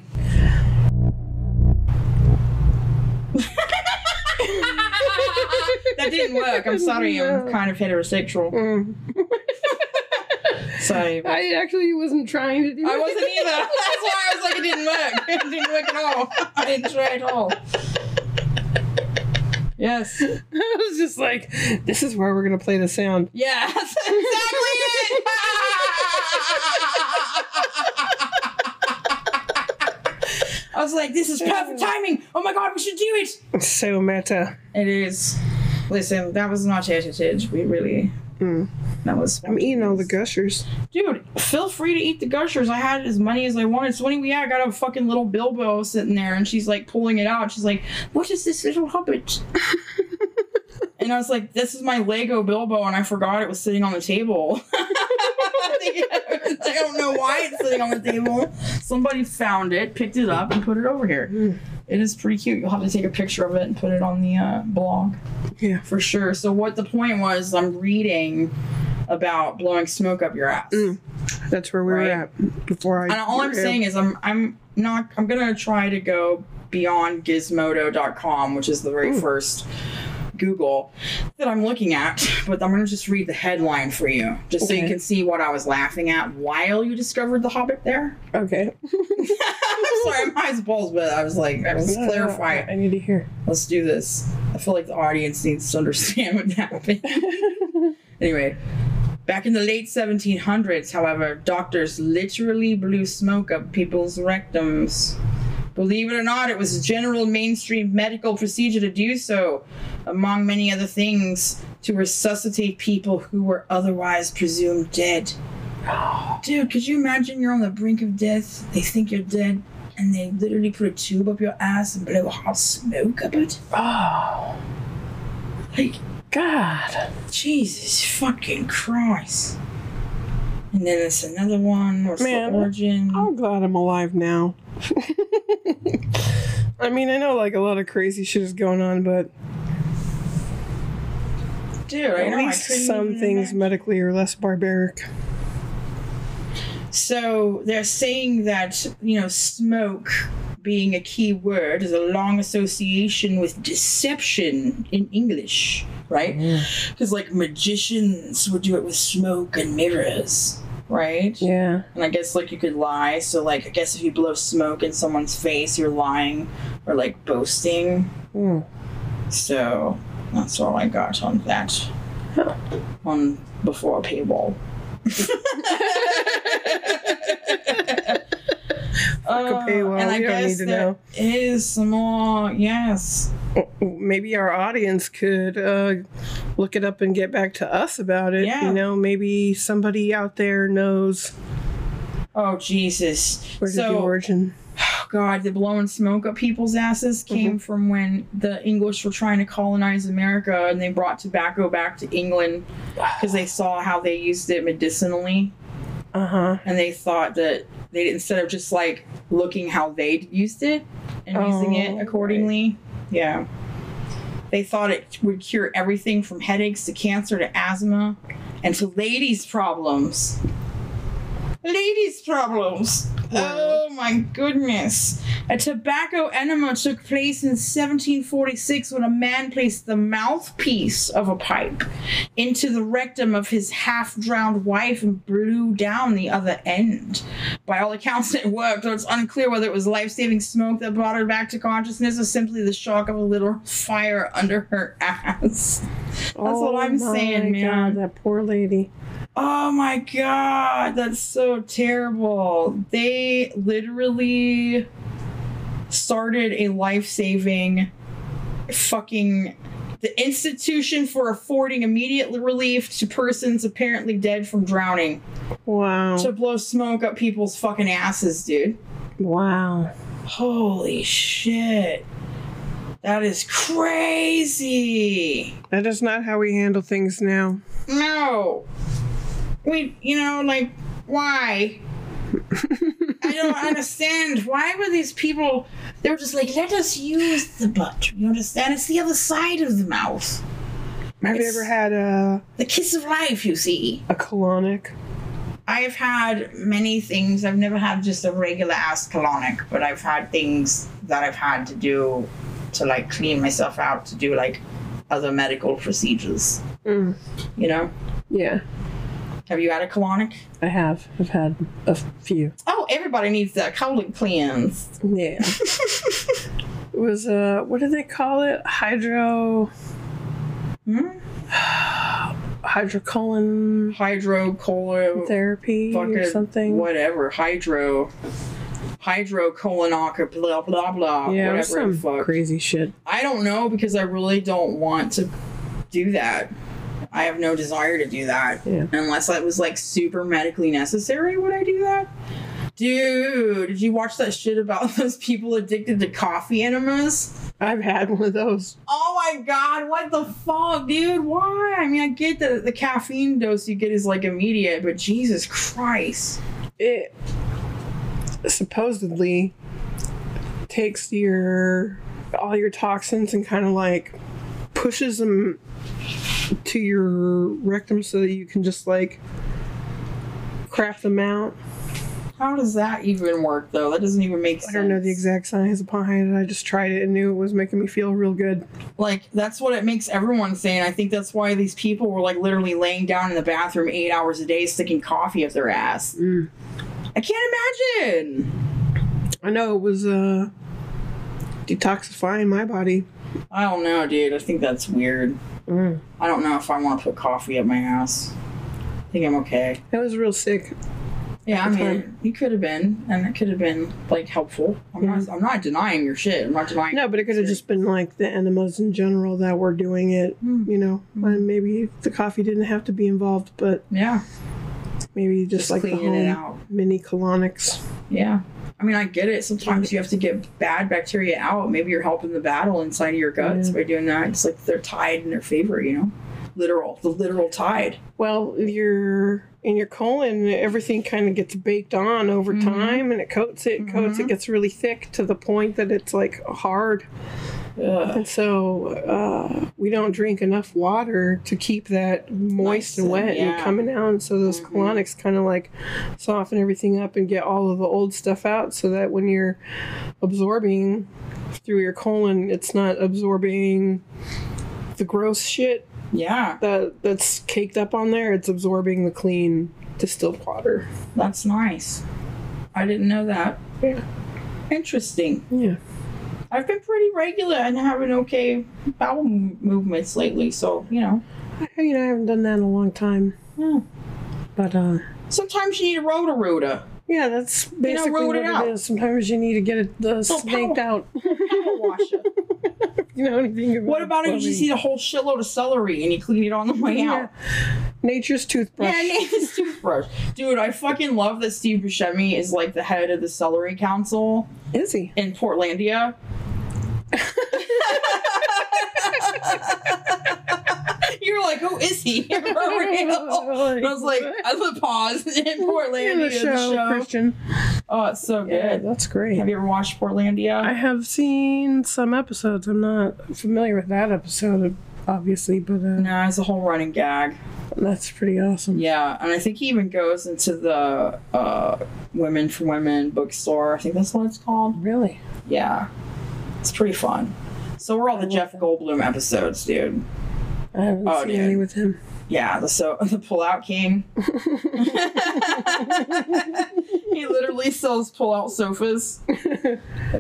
that didn't work. I'm sorry. I'm kind of heterosexual. Mm. [laughs] Sorry. I actually wasn't trying to do I it. wasn't either. That's why I was like, it didn't work. It didn't work at all. I didn't try at all. Yes. [laughs] I was just like, this is where we're gonna play the sound. Yes, [laughs] exactly it. I was like, this is perfect timing. Oh my god, we should do it. So meta. It is. Listen, that was not edited. We really. Mm. That was. I'm eating all the gushers. Dude, feel free to eat the gushers. I had as many as I wanted. So anyway, yeah, I got a fucking little Bilbo sitting there, and she's like pulling it out. She's like, "What is this little hobbit?" [laughs] and I was like, "This is my Lego Bilbo," and I forgot it was sitting on the table. [laughs] I don't know why it's sitting on the table. Somebody found it, picked it up, and put it over here. It is pretty cute. You'll have to take a picture of it and put it on the uh, blog Yeah. for sure. So what the point was, I'm reading about blowing smoke up your ass. Mm. That's where we were at before I. And all I'm saying is I'm I'm not I'm gonna try to go beyond gizmodo.com, which is the very Ooh. first Google that I'm looking at, but I'm gonna just read the headline for you, just so you can see what I was laughing at while you discovered the Hobbit there. Okay. I'm [laughs] [laughs] sorry, as balls, but I was like, I was No, no, clarify I need to hear. Let's do this. I feel like the audience needs to understand what happened. [laughs] anyway, back in the late 1700s, however, doctors literally blew smoke up people's rectums. Believe it or not, it was a general mainstream medical procedure to do so, among many other things, to resuscitate people who were otherwise presumed dead. [gasps] Dude, could you imagine you're on the brink of death? They think you're dead, and they literally put a tube up your ass and blow hot smoke up it? Oh, [gasps] Like, God. Jesus fucking Christ. And then there's another one. What's Man, the origin? I'm glad I'm alive now. [laughs] I mean, I know like a lot of crazy shit is going on, but I at know. Least some things imagine. medically are less barbaric. So they're saying that, you know, smoke being a key word is a long association with deception in English, right? Because, like, magicians would do it with smoke and mirrors, right? Yeah. And I guess like you could lie. So like I guess if you blow smoke in someone's face, you're lying or like boasting. Mm. So that's all I got on that. Huh. [laughs] On before paywall. [laughs] Uh, paywall, and I don't guess need to there know. is some more. Yes. Maybe our audience could uh, look it up and get back to us about it. Yeah. You know, maybe somebody out there knows Oh Jesus. where's so the origin. Oh [sighs] God, the blowing smoke up people's asses came Mm-hmm. from when the English were trying to colonize America and they brought tobacco back to England because they saw how they used it medicinally Uh huh. and they thought that they instead of just like looking how they used it and using Oh, it accordingly. Yeah. They thought it would cure everything from headaches to cancer to asthma and to ladies' problems. Ladies' problems. Oh my goodness. A tobacco enema took place in 1746 when a man placed the mouthpiece of a pipe into the rectum of his half drowned wife and blew down the other end. By all accounts, [laughs] it worked, though it's unclear whether it was life saving smoke that brought her back to consciousness or simply the shock of a little fire under her [laughs] ass. That's oh what I'm saying, man. that poor lady. Oh my god, that's so terrible. They literally started a life saving fucking the institution for affording immediate relief to persons apparently dead from drowning Wow. to blow smoke up people's fucking asses, dude. wow. Holy shit. That is crazy. That is not how we handle things now. No. We, you know, like, why? I don't [laughs] understand. Why were these people? They were just like, let us use the butt. You understand? It's the other side of the mouth. Have you ever had a, The kiss of life, you see. a colonic? I've had many things. I've never had just a regular ass colonic, but I've had things that I've had to do to like clean myself out, to do like other medical procedures. Mm. You know? Yeah, Have you had a colonic? I have. I've had a few. Oh, everybody needs that colon cleanse. Yeah. [laughs] it was uh what do they call it? Hydro Hmm? [sighs] hydrocolon Hydrocolon therapy or something. whatever. Hydro hydrocolonoc or blah blah blah. yeah, whatever the some fuck. crazy shit. I don't know because I really don't want to do that. I have no desire to do that. Yeah. Unless it was like super medically necessary, would I do that? Dude, did you watch that shit about [laughs] those people addicted to coffee enemas? I've had one of those. Oh my god, what the fuck, dude? Why? I mean, I get that the caffeine dose you get is like immediate, but Jesus Christ. It supposedly takes your all your toxins and kind of like pushes them to your rectum so that you can just like crap them out. How does that even work, though? That doesn't even make sense. I don't know the exact science behind it. I just tried it and knew it was making me feel real good. Like, that's what it makes everyone say, and I think that's why these people were, like, literally laying down in the bathroom eight hours a day sticking coffee up their ass. Mm. I can't imagine! I know it was uh detoxifying my body. I don't know, dude. I think that's weird. Mm. I don't know if I want to put coffee up my ass. I think I'm okay. It was real sick. Yeah, I mean, you could have been, and it could have been like helpful. I'm not. I'm not denying your shit. I'm not denying. No, but it could have just been like the enemas in general that were doing it. Hmm. You know, and maybe the coffee didn't have to be involved, but Yeah, maybe just, just like the cleaning it home out. mini colonics. Yeah. I mean, I get it. Sometimes you have to get bad bacteria out. Maybe you're helping the battle inside of your guts Yeah. by doing that. It's like they're tied in their favor, you know? Literal, the literal tide. Well, your in your colon, everything kind of gets baked on over Mhm. time, and it coats it, coats it, Mhm. gets really thick to the point that it's like hard. Ugh. And so uh, we don't drink enough water to keep that moist Nice and wet and- and coming out. And so those Mhm. colonics kind of like soften everything up and get all of the old stuff out so that when you're absorbing through your colon, it's not absorbing the gross shit Yeah, that that's caked up on there. It's absorbing the clean distilled water. that's nice. I didn't know that. Yeah. Interesting. Yeah. I've been pretty regular and having okay bowel m- movements lately, so, you know. I, you know, I haven't done that in a long time. Hmm. But uh Sometimes you need a Roto-Rooter. Yeah, that's basically root what it it is. Sometimes you need to get it uh, snaked out. Power washer. [laughs] you know anything about What about if you just eat a whole shitload of celery and you clean it on the way out? Nature's toothbrush. Yeah, his toothbrush. Dude, I fucking love that Steve Buscemi is like the head of the Celery Council Is he? in Portlandia. [laughs] [laughs] You're like, who is he? [laughs] For [laughs] real? And I was like, I put pause [laughs] in Portlandia, the the show, show. Christian. Oh, it's so Yeah, good. that's great. Have you ever watched Portlandia? I have seen some episodes. I'm not familiar with that episode, obviously, but uh, no, it's a whole running gag. that's pretty awesome. Yeah, and I think he even goes into the uh, Women for Women bookstore. I think that's what it's called. Really? Yeah, it's pretty fun. So we're all the Jeff that. Goldblum episodes, dude. I haven't Oh, seen dude. any with him. Yeah, the so [laughs] the Pullout King. [laughs] he literally sells pull-out sofas,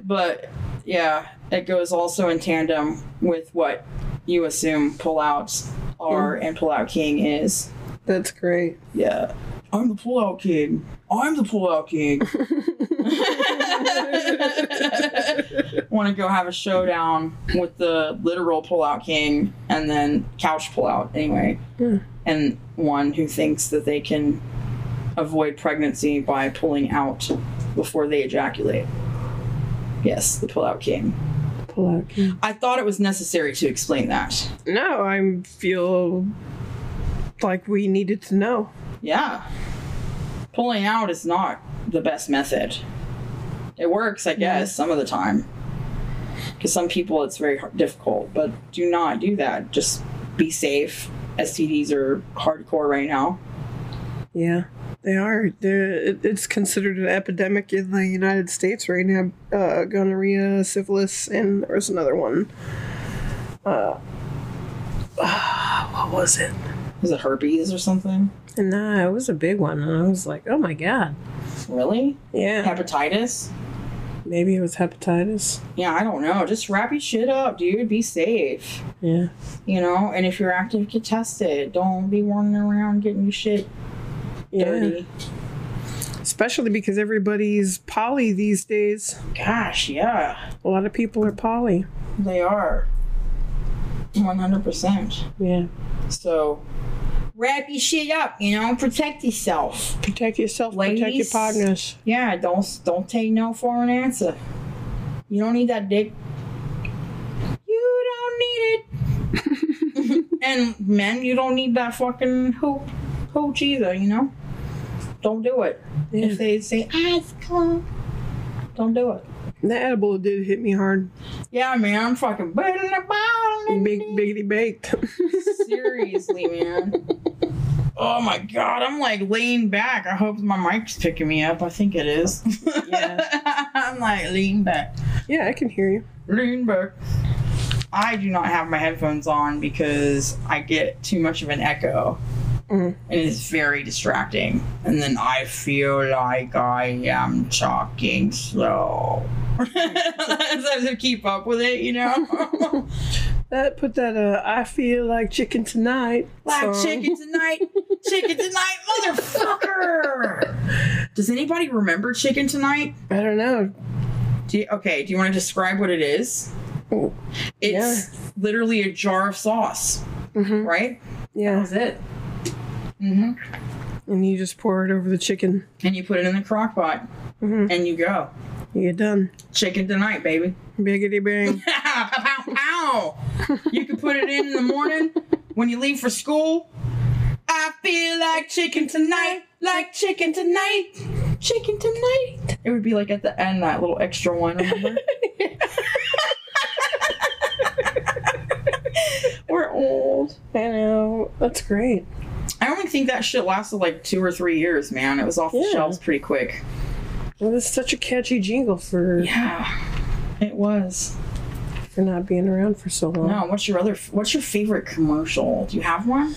but yeah, it goes also in tandem with what you assume pullouts are mm. and Pullout King is. That's great. Yeah. I'm the pullout king. I'm the pullout king. [laughs] Want to go have a showdown with the literal pullout king and then couch pullout anyway. Hmm. And one who thinks that they can avoid pregnancy by pulling out before they ejaculate. Yes, the pullout king. Pull out. King. I thought it was necessary to explain that. No, I feel like we needed to know. Yeah. Pulling out is not the best method. It works, I guess, some of the time. Because some people it's very hard, difficult, but do not do that. Just be safe. STDs are hardcore right now. Yeah, they are. They're, it's considered an epidemic in the United States right now. Uh, gonorrhea, syphilis, and there was another one. Uh, [sighs] what was it? Was it herpes or something? And uh, it was a big one, and I was like, oh my god. Really? Yeah, Hepatitis? maybe it was hepatitis. Yeah, I don't know. Just wrap your shit up, dude. Be safe. Yeah, You know, and if you're active, get tested. Don't be running around getting your shit yeah. dirty. Especially because everybody's poly these days. Gosh, yeah. A lot of people are poly. They are. 100%. Yeah. So, wrap your shit up, you know, protect yourself. Protect yourself. Protect your partners. Yeah, don't don't take no for an answer. You don't need that dick. You don't need it. [laughs] and men, you don't need that fucking hoop, hooch either. You know, don't do it. Yeah. If they say ah, ice cream, don't do it. The edible did hit me hard. Yeah, man, I'm fucking better than a. Big, biggity baked. [laughs] Seriously, man. Oh my god, I'm like laying back. I hope my mic's picking me up. I think it is. Yeah. [laughs] I'm like lean back. yeah, I can hear you. Lean back. I do not have my headphones on because I get too much of an echo. Mhm. And it's very distracting. And then I feel like I am talking slow. [laughs] so I have to keep up with it, you know? [laughs] That put that uh I feel like chicken tonight. Like song. chicken tonight, chicken tonight, motherfucker. Does anybody remember chicken tonight? I don't know. Do you, okay, do you want to describe what it is? It's literally a jar of sauce, hmm right? Yeah. was it. Hmm And you just pour it over the chicken. And you put it in the crock pot hmm and you go. You're done. Chicken tonight, baby. Biggity bang. [laughs] pow, pow, pow. You can put it in in the morning when you leave for school. I feel like chicken tonight, like chicken tonight, chicken tonight. It would be like at the end, that little extra one. [laughs] We're old. I know. That's great. I only think that shit lasted like two or three years, man. It was off the shelves pretty quick. It was such a catchy jingle for Yeah, it was. for not being around for so long. No, what's your other? What's your favorite commercial? Do you have one?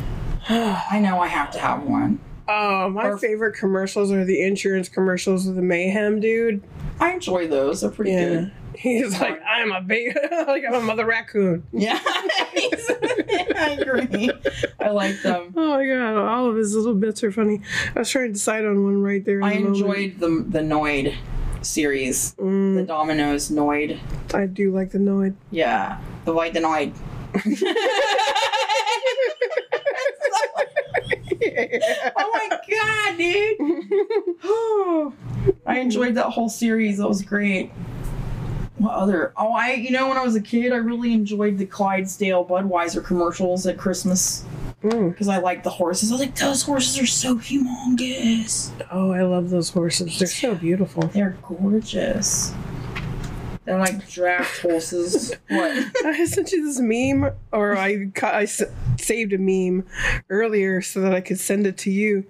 [sighs] I know I have to have one. Oh, my Or- favorite commercials are the insurance commercials with the mayhem dude. I enjoy those. They're pretty Yeah. good. [laughs] He's like, I'm a baby, [laughs] like I'm a mother raccoon. Yeah, [laughs] [laughs] I agree. I like them. Oh my god, all of his little bits are funny. I was trying to decide on one right there. In I the moment. enjoyed the the Noid series, the Mm, Domino's Noid. I do like the Noid. Yeah, the white the Noid. [laughs] oh my god, dude! [laughs] [sighs] I enjoyed that whole series. That was great. What other? Oh, I you know when I was a kid, I really enjoyed the Clydesdale Budweiser commercials at Christmas Mm. because I liked the horses. I was like, those horses are so humongous. Oh, I love those horses. They're so beautiful. They're gorgeous. They're like draft horses. [laughs] what? I sent you this meme, or I, I saved a meme earlier so that I could send it to you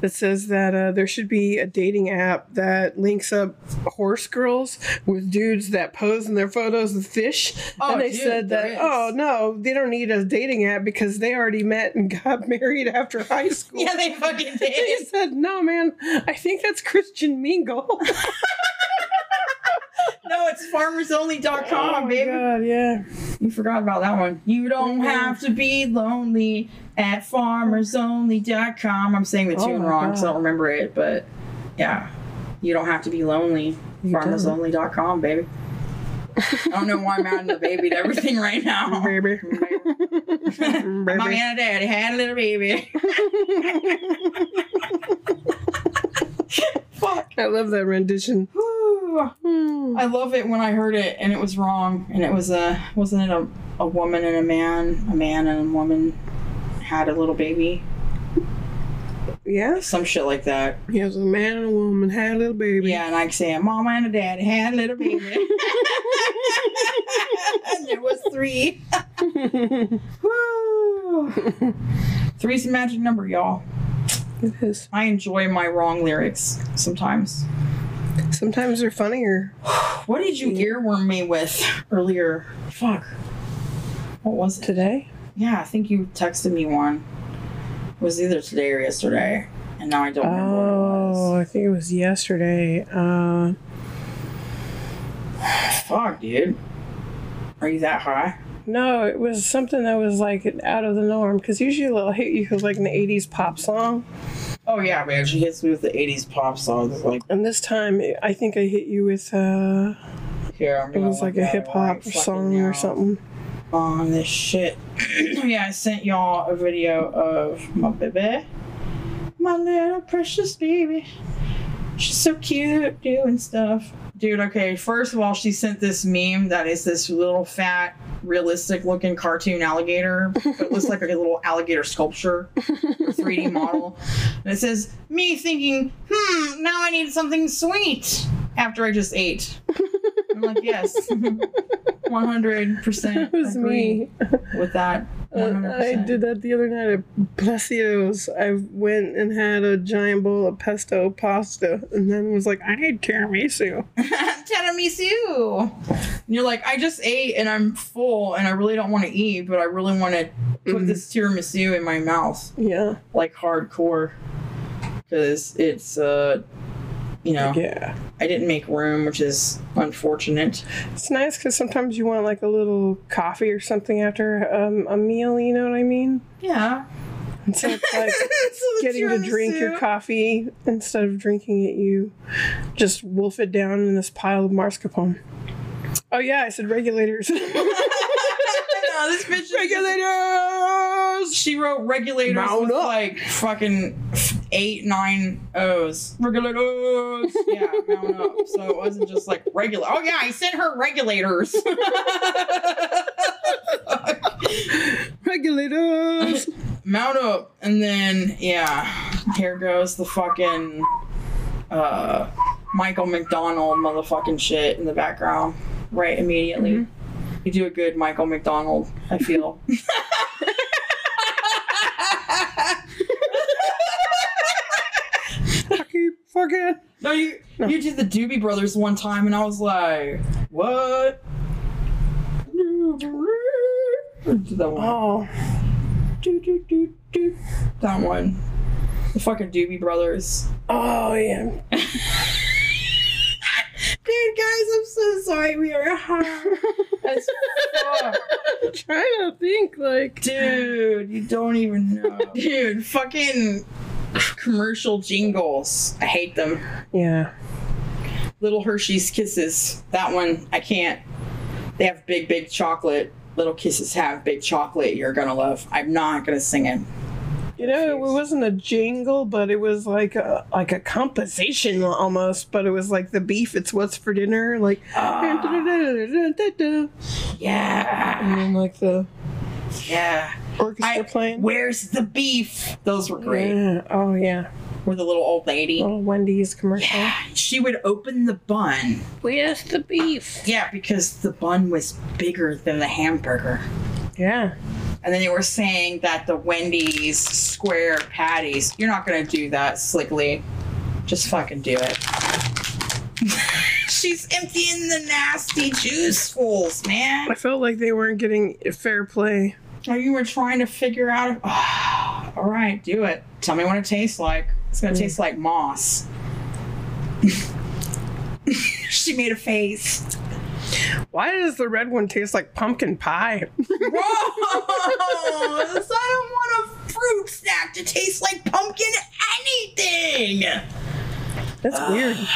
that says that uh, there should be a dating app that links up horse girls with dudes that pose in their photos with fish. Oh, and they dude, said that, oh no, they don't need a dating app because they already met and got [laughs] married after high [laughs] school. Yeah, they fucking [laughs] did. They said, no, man, I think that's Christian Mingle. No, it's farmersonly.com, oh baby. God, yeah. You forgot about that one. You don't Mhm. have to be lonely at farmersonly.com. I'm saying the Oh tune wrong because I don't remember it, but yeah. You don't have to be lonely. You. Farmersonly.com, baby. I don't know why I'm adding the baby to everything right now. [laughs] Baby. [laughs] baby. Mommy and daddy had a little baby. [laughs] Fuck. I love that rendition. I love it when I heard it and it was wrong and it was a wasn't it a, a woman and a man a man and a woman had a little baby yeah some shit like that He was a man and a woman, had a little baby. yeah and I can say mama and a dad had a little baby [laughs] and there was three [laughs] Woo. three's a magic number y'all it is. I enjoy my wrong lyrics sometimes Sometimes they're funnier. [sighs] what did you earworm me with earlier fuck what was it Today? Yeah, I think you texted me one. It was either today or yesterday, and now I don't remember what it Oh. I think it was yesterday. Uh, [sighs] Fuck, dude. Are you that high? No, it was something that was like out of the norm. Because usually they'll hit you with like an 80s pop song. Oh yeah, man. She hits me with the '80s pop songs. Like, And this time, I think I hit you with, uh, here, I'm it was like a hip hop song or something. On this shit. [clears throat] yeah, I sent y'all a video of my baby, my little precious baby. She's so cute, doing stuff, Dude, okay, first of all, she sent this meme that is this little fat, realistic looking cartoon alligator. It looks like a little alligator sculpture, 3D [laughs] model. And it says, Me thinking, hmm, now I need something sweet after I just ate. I'm like, yes. [laughs] [laughs] 100% That was agree me. with that. Uh, I did that the other night at Placido's. I went and had a giant bowl of pesto pasta and then was like, I need tiramisu. [laughs] tiramisu. And you're like, I just ate and I'm full and I really don't want to eat, but I really want to put Mhm. this tiramisu in my mouth, Yeah. like hardcore, because it's uh, you know, Yeah. I didn't make room, which is unfortunate. It's nice because sometimes you want like a little coffee or something after um, a meal, you know what I mean? Yeah. And so it's like [laughs] So getting to drink your coffee instead of drinking it, you just wolf it down in this pile of mascarpone. Oh, yeah, I said regulators. [laughs] no, this bitch. regulators! She wrote regulators Mount with up. like fucking eight, nine O's. Regulators. Yeah, mount up. So it wasn't just like regular. Oh yeah, I sent her regulators. [laughs] Regulators! mount up, and then yeah, here goes the fucking uh Michael McDonald motherfucking shit in the background. Right immediately. You do a good Michael McDonald, I feel. [laughs] I keep fucking. No, you No. you did the Doobie Brothers one time, and I was like, what? That one? Oh. Do, do, do, do. That one. The fucking Doobie Brothers. Oh, yeah. [laughs] Dude, guys, I'm so sorry. We are high as fuck. [laughs] I'm trying to think, like. Dude, you don't even know. [laughs] Dude, fucking [laughs] commercial jingles. I hate them. Yeah. Little Hershey's Kisses. That one, I can't. They have big, big chocolate. Little Kisses have big chocolate. You're gonna love. I'm not gonna sing it. You know, it wasn't a jingle, but it was like a like a composition almost. But it was like the beef. It's what's for dinner, like. Ah. [laughs] yeah. and then like the yeah. Orchestra I- playing. Where's the beef? Those were great. Yeah. Oh yeah. With the little old lady. Little Wendy's commercial. Yeah, she would open the bun. Where's the beef? Yeah, because the bun was bigger than the hamburger. Yeah. And then they were saying that the Wendy's square patties, you're not gonna do that slickly. Just fucking do it. [laughs] She's emptying the nasty juice juicefuls, man. I felt like they weren't getting fair play. Oh, you were trying to figure out. [sighs] all right, do it. Tell me what it tastes like. It's gonna taste like moss. [laughs] she made a face. Why does the red one taste like pumpkin pie? [laughs] Gross! I don't want a fruit snack to taste like pumpkin anything. That's weird. [sighs]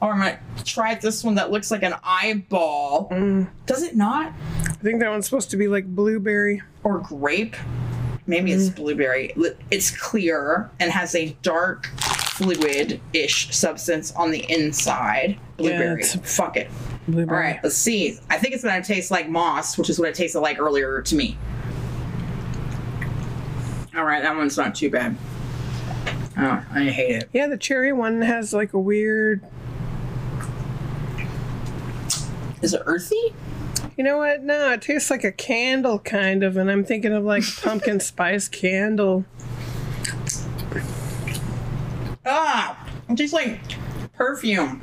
Or I'm gonna try this one that looks like an eyeball. Mm, Does it not? I think that one's supposed to be like blueberry. Or grape? Maybe it's blueberry. It's clear and has a dark fluid-ish substance on the inside. Blueberry. it's Fuck it. All Blueberry. right, let's see. I think it's gonna taste like moss, which is what it tasted like earlier to me. All right, that one's not too bad. Oh, I hate it. Yeah, the cherry one has like a weird. Is it earthy? You know what? No, it tastes like a candle kind of, and I'm thinking of like [laughs] pumpkin spice candle. Ah, it tastes like perfume.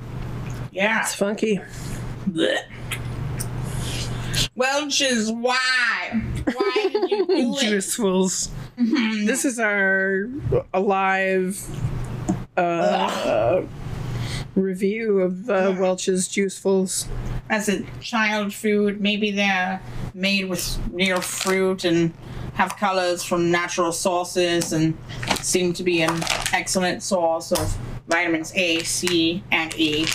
Yeah. It's funky. Blech. Welch's, why? Why did you [laughs] do it? Juicefuls. This is our alive uh, uh, review of uh, Welch's Juicefuls. As a child food, maybe they're made with real fruit and have colors from natural sources and seem to be an excellent source of vitamins A, C, and E.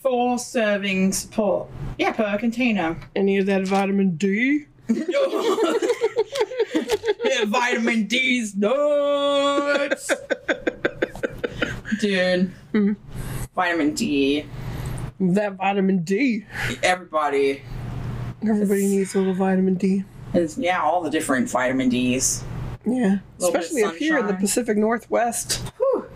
Four servings per yeah per container. Any of that vitamin D? [laughs] yeah, vitamin D's nuts. Dude. vitamin D. That vitamin D. Everybody Everybody needs a little vitamin D. is yeah, all the different vitamin Ds. Yeah. Little bit of Especially up here in the. Pacific Northwest. Whew.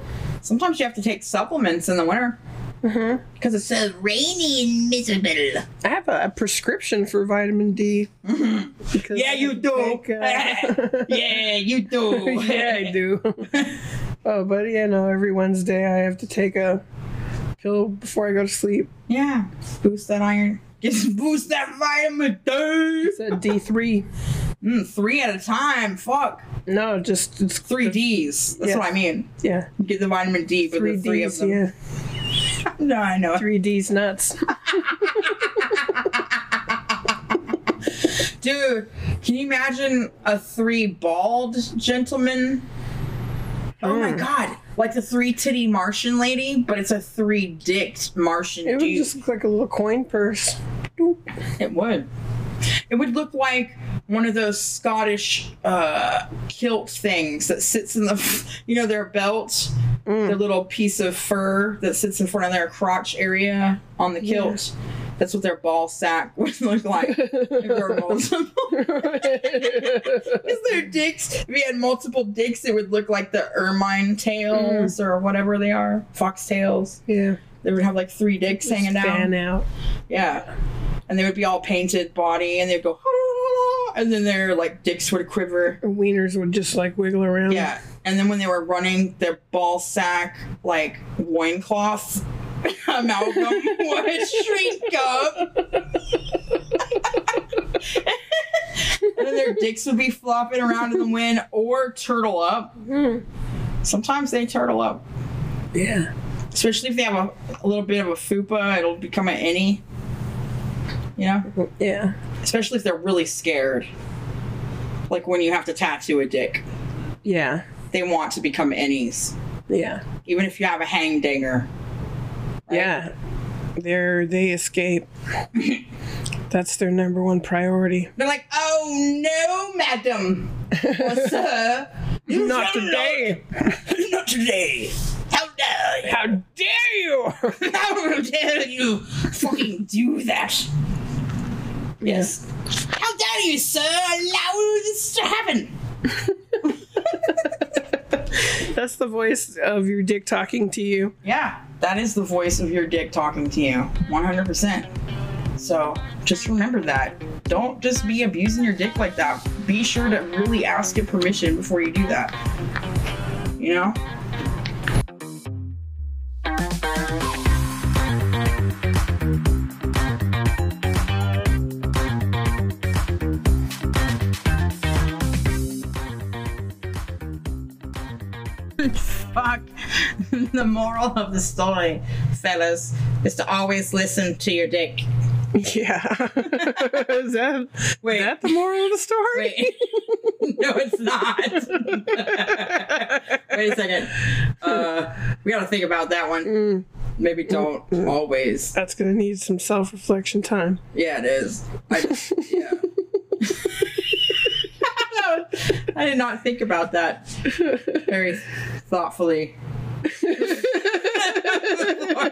Sometimes you have to take supplements in the winter Mm-hmm. because it's so rainy and miserable. I have a, a prescription for vitamin D. Mm-hmm. [laughs] Yeah, you do. take, uh, yeah, you do. yeah, I do. [laughs] oh, but yeah, no, every Wednesday I have to take a pill before I go to sleep. Yeah, boost that iron. Just boost that vitamin D. It's a D3. Mm, three at a time. Fuck. No, just it's Three Ds. That's Yeah. what I mean. Yeah, Get the vitamin D for three the three Ds. of them. Yeah, [laughs] No, I know. three Ds nuts. [laughs] Dude, can you imagine a three bald gentleman? Oh my Mm. god. Like the three titty Martian lady, but it's a three dicked Martian It would dude. just look like a little coin purse. It would. It would look like one of those Scottish uh, kilt things that sits in the, [laughs] you know, their belt, Mm. their little piece of fur that sits in front of their crotch area on the kilt. That's what their ball sack [laughs] would look like. if there were [laughs] multiple. Is there dicks? If you had multiple dicks, it would look like the ermine tails or whatever they are, fox tails. yeah, They would have like three dicks hanging down. fan out. Yeah. And they would be all painted body and they'd go, and then their like dicks would quiver. And wieners would just like wiggle around. Yeah. And then when they were running, their ball sack, like loincloth [laughs] amalgam [laughs] would shrink up. [laughs] and then their dicks would be flopping around in the wind or turtle up. Mm. Sometimes they turtle up. Yeah. Especially if they have a, a little bit of a fupa, it'll become an innie. You know? Yeah. Especially if they're really scared. Like when you have to tattoo a dick. Yeah. They want to become innies. Yeah. Even if you have a hang dinger. right? Yeah. They're they escape. [laughs] That's their number one priority. They're like, oh no, madam. Or sir. You Not today. Not, [laughs] not today. How dare you? How dare you? [laughs] How dare you fucking do that? Yes. How dare you, sir, allow this to happen? [laughs] That's the voice of your dick talking to you. Yeah, that is the voice of your dick talking to you. 100%. So just remember that. Don't just be abusing your dick like that. Be sure to really ask it permission before you do that. You know? [laughs] Fuck. the moral of the story, fellas, is to always listen to your dick. Yeah. [laughs] is that Wait. is that the moral of the story? Wait. [laughs] no, it's not. Wait a second. Uh, we gotta think about that one. Mm, Maybe don't always. that's gonna need some self reflection time. Yeah, it is. I, yeah. I did not think about that very thoughtfully.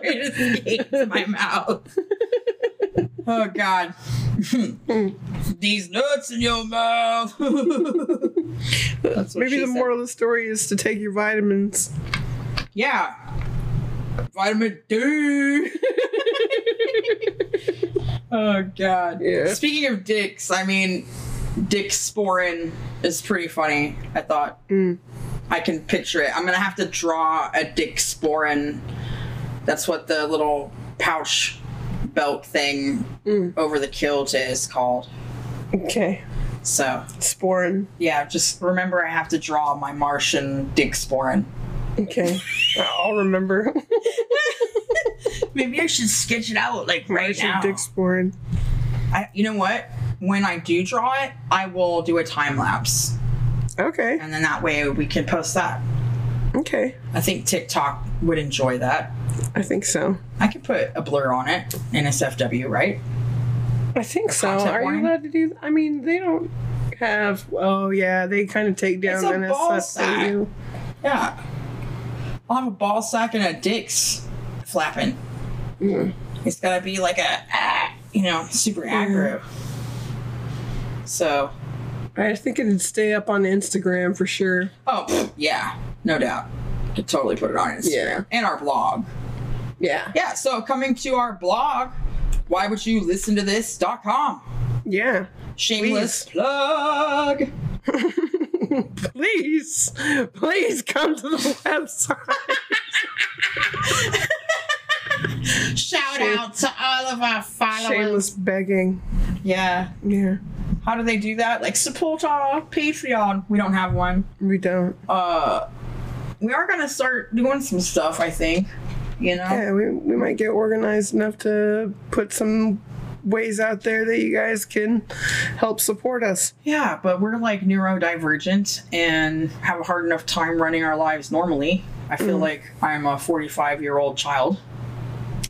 It escaped my mouth. Oh God. These nuts in your mouth. Maybe the said. moral of the story is to take your vitamins. Yeah. Vitamin D. [laughs] oh God. Yeah. Speaking of dicks, I mean, Dick Sporran is pretty funny. I thought Mm. I can picture it. I'm gonna have to draw a Dick Sporran. That's what the little pouch belt thing Mm. over the kilt is called. Okay. So Sporran. yeah, just remember I have to draw my Martian Dick Sporran. Okay. [laughs] I'll remember. [laughs] Maybe I should sketch it out like right Martian now. Dick Sporran. I, you know what? When I do draw it, I will do a time lapse, Okay. and then that way we can post that. Okay. I think TikTok would enjoy that. I think so. I could put a blur on it in SFW, right? I think so. Are warning? you allowed to do? I mean, they don't have. Oh yeah, they kind of take down It's a ball. Yeah. I'll have a ball sack and a dick's flapping. It's gotta be like a, ah, you know, super aggro. So, I think it'd stay up on Instagram for sure. oh, yeah, no doubt. Could totally put it on Instagram. Yeah. And our blog. Yeah. Yeah, so coming to our blog, why would you listen to this.com? Yeah. Shameless plug. [laughs] Please, please come to the website. [laughs] Shout Shame- out to all of our followers. Shameless begging. Yeah. Yeah. How do they do that? Like support our Patreon. We don't have one. We don't. Uh we are gonna start doing some stuff, I think. You know? Yeah, we, we might get organized enough to put some ways out there that you guys can help support us. Yeah, but we're like neurodivergent and have a hard enough time running our lives normally. I feel like I'm a 45 year old child.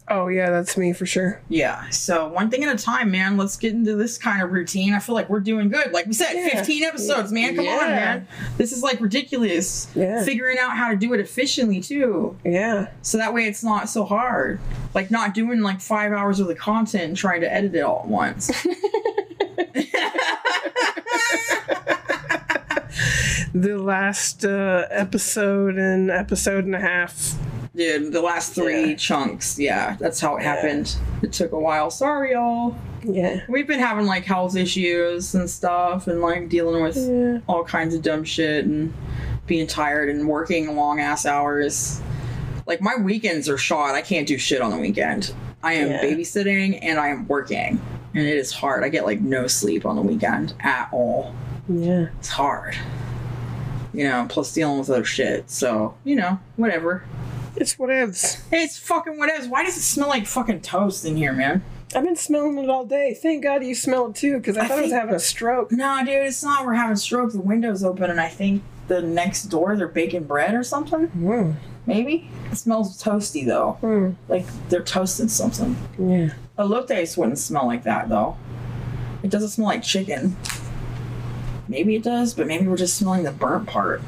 Oh, yeah, that's me for sure. Yeah, so one thing at a time, man. Let's get into this kind of routine. I feel like we're doing good. Like we said, Yeah. 15 episodes, man. Come on, man. This is like ridiculous. Yeah. Figuring out how to do it efficiently, too. Yeah. So that way it's not so hard. Like not doing like five hours of the content and trying to edit it all at once. [laughs] [laughs] The last uh, episode and episode and a half. Dude, the last three Yeah. chunks, yeah, that's how it happened. It took a while. Sorry, y'all. Yeah. We've been having like health issues and stuff and like dealing with Yeah. all kinds of dumb shit and being tired and working long ass hours. Like my weekends are shot. I can't do shit on the weekend. I am Yeah. babysitting and I am working. And it is hard. I get like no sleep on the weekend at all. Yeah. It's hard. You know, plus dealing with other shit. So, you know, whatever. It's whatevs. It's fucking whatever. Why does it smell like fucking toast in here, man? I've been smelling it all day. Thank God you smell it too, because I, I thought I was having a stroke. No, dude, it's not. We're having a stroke. The window's open, and I think the next door they're baking bread or something. Mm. Maybe it smells toasty though, Mm. like they're toasting something. Yeah. Elotes wouldn't smell like that though. It doesn't smell like chicken. Maybe it does, but maybe we're just smelling the burnt part.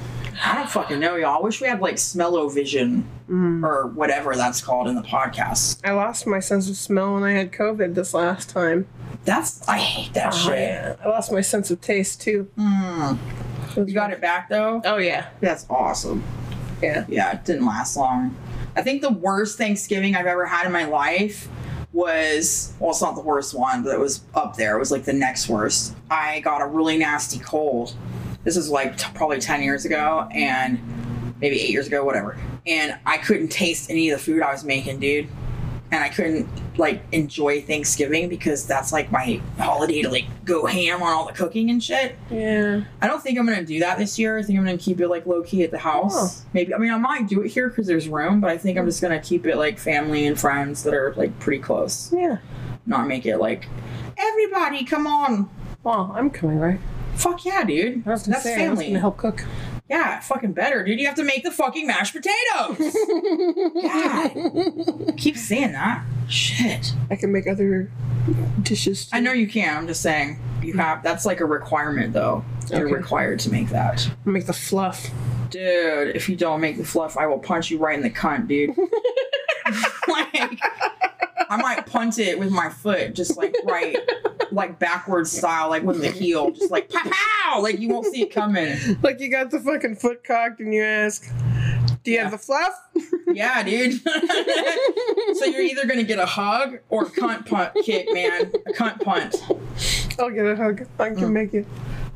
I don't fucking know, y'all. I wish we had like smell-o-vision Mm. or whatever that's called in the podcast. I lost my sense of smell when I had COVID this last time. That's I hate that Oh, shit. yeah. I lost my sense of taste too. Mm. You got it back though. Oh yeah. That's awesome. Yeah. Yeah, it didn't last long. I think the worst Thanksgiving I've ever had in my life was well, it's not the worst one, but it was up there. It was like the next worst. I got a really nasty cold. This is like t- probably 10 years ago and maybe eight years ago, whatever. And I couldn't taste any of the food I was making, dude. And I couldn't like enjoy Thanksgiving because that's like my holiday to like go ham on all the cooking and shit. Yeah. I don't think I'm gonna do that this year. I think I'm gonna keep it like low key at the house. Oh. Maybe I mean I might do it here because there's room, but I think I'm just gonna keep it like family and friends that are like pretty close. Yeah. Not make it like everybody come on. Well, I'm coming, right? Fuck yeah, dude. I was That's say I was family. gonna help cook. Yeah, fucking better, dude. You have to make the fucking mashed potatoes. [laughs] God. Keep saying that. Shit. I can make other dishes. Too. I know you can. I'm just saying you have. That's like a requirement, though. You're Okay. required to make that. make the fluff. Dude, if you don't make the fluff, I will punch you right in the cunt, dude. [laughs] [laughs] like, I might punt it with my foot, just like right, like backwards style, like with the heel, just like pow pow, like you won't see it coming. Like you got the fucking foot cocked and you ask, "Do you Yeah. have the fluff?" [laughs] Yeah, dude. [laughs] so you're either gonna get a hug or a cunt punt kick, man. A cunt punt. I'll get a hug. I can Mm. make it.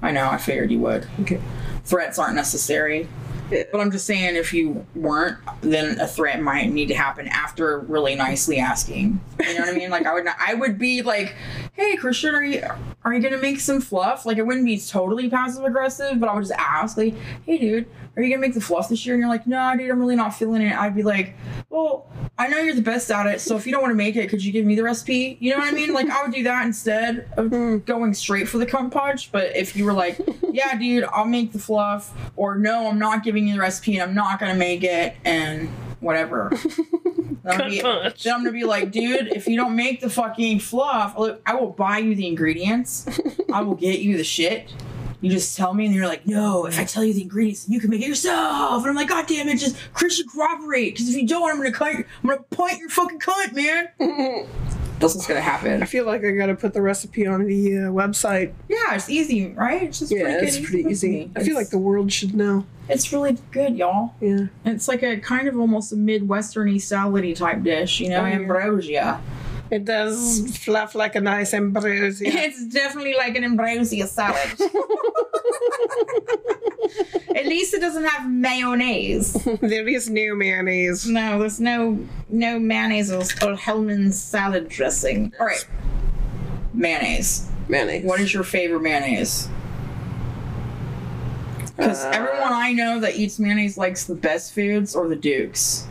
I know. I figured you would. Okay. Threats aren't necessary. But I'm just saying, if you weren't, then a threat might need to happen after really nicely asking. You know what I mean? Like I would, not, I would be like, "Hey, Christian, are you are you gonna make some fluff?" Like it wouldn't be totally passive aggressive, but I would just ask, like, "Hey, dude, are you gonna make the fluff this year?" And you're like, "No, dude, I'm really not feeling it." I'd be like, "Well, I know you're the best at it, so if you don't want to make it, could you give me the recipe?" You know what I mean? Like I would do that instead of hmm. going straight for the cunt punch. But if you were like, "Yeah, dude, I'll make the fluff," or "No, I'm not giving you the recipe and I'm not gonna make it," and whatever. [laughs] Then I'm, gonna be, punch. then I'm gonna be like, dude, if you don't make the fucking fluff, look, I will buy you the ingredients. I will get you the shit. You just tell me, and you're like, no. If I tell you the ingredients, you can make it yourself. And I'm like, God damn it, just Christian cooperate. Because if you don't, I'm gonna cut. I'm gonna point your fucking cunt, man. [laughs] this is gonna happen. I feel like I gotta put the recipe on the uh, website. Yeah, it's easy, right? It's just Yeah, pretty it's good pretty easy. recipe. I feel like the world should know. it's really good, y'all. Yeah. It's like a kind of almost a midwesterny salady type dish, you know, Oh, yeah. Ambrosia. It does fluff like a nice ambrosia. [laughs] It's definitely like an ambrosia salad. [laughs] At least it doesn't have mayonnaise. [laughs] there is no mayonnaise. No, there's no no mayonnaise or, or Hellmann's salad dressing. All right, mayonnaise. Mayonnaise. What is your favorite mayonnaise? Because Uh, everyone I know that eats mayonnaise likes the best foods or the Dukes.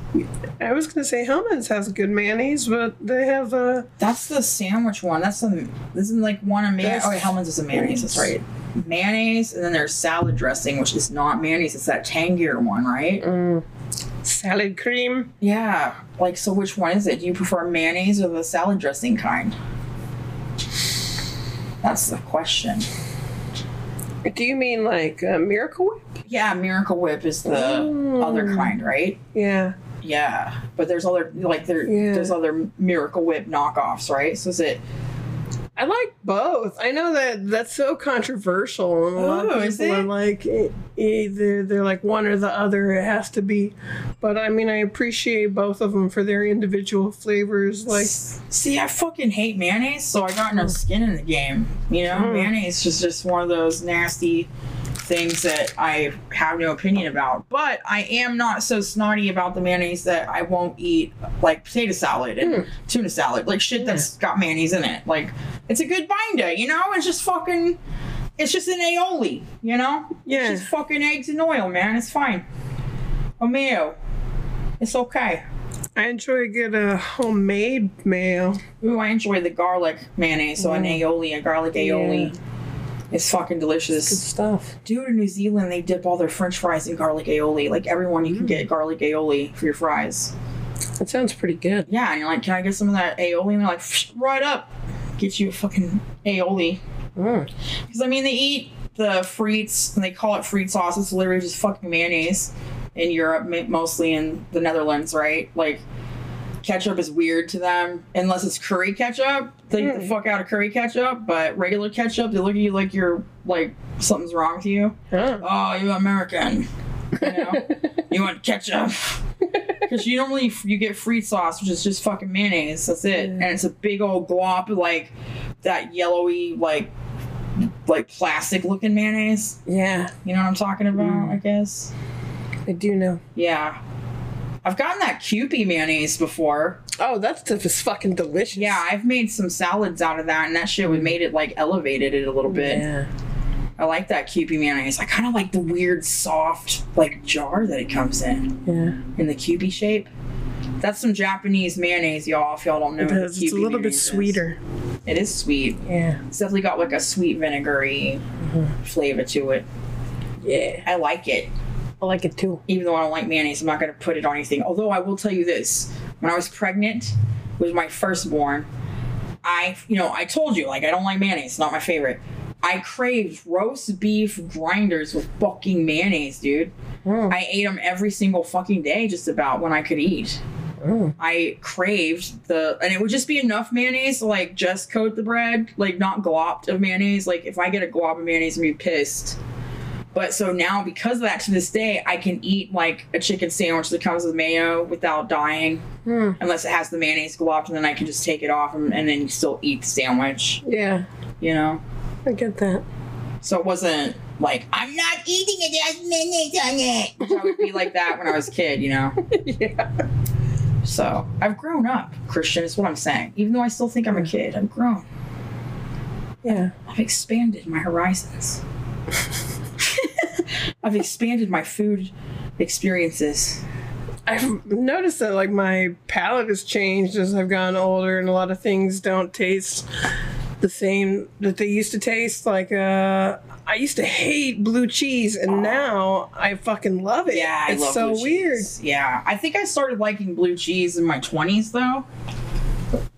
I was gonna say Hellmann's has good mayonnaise, but they have uh That's the sandwich one. That's the this is like one of mayonnaise. Oh, wait, Hellmann's is a mayonnaise. That's right. Mayonnaise, and then there's salad dressing, which is not mayonnaise. It's that tangier one, right? mm, salad cream. Yeah. Like, so which one is it? Do you prefer mayonnaise or the salad dressing kind? That's the question. Do you mean like uh, Miracle Whip? Yeah, Miracle Whip is the Mm. other kind, right? Yeah. Yeah, but there's other like there Yeah. there's other Miracle Whip knockoffs, right? So is it? I like both. I know that that's so controversial, a Oh, is it? like either they're like one or the other. It has to be. But I mean, I appreciate both of them for their individual flavors. Like, see, I fucking hate mayonnaise, so I got no skin in the game. You know, Mm. mayonnaise is just one of those nasty things that I have no opinion about. But I am not so snotty about the mayonnaise that I won't eat like potato salad and Mm. tuna salad, like shit that's got mayonnaise in it. Like it's a good binder, you know. It's just fucking. It's just an aioli, you know. Yeah. It's just fucking eggs and oil, man. It's fine. A mayo. It's okay. I enjoy a good uh, homemade mayo. Ooh, I enjoy the garlic mayonnaise. So an Mm. aioli, a garlic aioli. It's fucking delicious. Good stuff. Dude, in New Zealand, they dip all their French fries in garlic aioli. Like everyone, you can get garlic aioli for your fries. That sounds pretty good. Yeah, and you're like, can I get some of that aioli? And they're like, right up. Get you a fucking aioli. Mm. Because I mean, they eat the frites, and they call it frite sauce. It's literally just fucking mayonnaise in Europe, mostly in the Netherlands, right? Like, ketchup is weird to them unless it's curry ketchup. They eat the Mm. fuck out of curry ketchup, but regular ketchup, they look at you like you're like something's wrong with you. Huh. Oh, you American. You know, [laughs] you want ketchup. [laughs] Because you normally you get frite sauce, which is just fucking mayonnaise. That's it, and it's a big old glop of like that yellowy like like plastic looking mayonnaise. Yeah, You know what I'm talking about? Mm. I guess. I do know. Yeah, I've gotten that Kewpie mayonnaise before. Oh, that stuff is fucking delicious. Yeah, I've made some salads out of that, and that shit would made it like elevated it a little bit. Yeah. I like that Kewpie mayonnaise. I kind of like the weird soft like jar that it comes in. Yeah. in the Kewpie shape. That's some Japanese mayonnaise, y'all. If y'all don't know, It does. It's a little bit mayonnaise is. sweeter. It is sweet. Yeah. It's definitely got like a sweet vinegary flavor to it. Yeah. I like it, I like it too. even though I don't like mayonnaise. I'm not gonna put it on anything. Although I will tell you this: when I was pregnant with my firstborn, I, you know, I told you like I don't like mayonnaise. It's not my favorite. I craved roast beef grinders with fucking mayonnaise, dude. Mm. I ate them every single fucking day, just about when I could eat. Mm. I craved the, and it would just be enough mayonnaise to like just coat the bread, like not glopped of mayonnaise. Like if I get a glop of mayonnaise, I'm be pissed. But so now, because of that, to this day, I can eat like a chicken sandwich that comes with mayo without dying, Mm. unless it has the mayonnaise glopped, and then I can just take it off and, and then still eat the sandwich. Yeah. You know. I get that. So it wasn't like I'm not eating it. Has mayonnaise on it. I would be like that when I was a kid, you know. [laughs] yeah. So I've grown up, Christian, is what I'm saying. Even though I still think I'm a kid, I've grown. Yeah. I've expanded my horizons. [laughs] I've expanded my food experiences. I've noticed that like my palate has changed as I've gotten older, and a lot of things don't taste the same that they used to taste. Like uh, I used to hate blue cheese, and now I fucking love it. Yeah, I it's so weird. Yeah, I think I started liking blue cheese in my 20s though.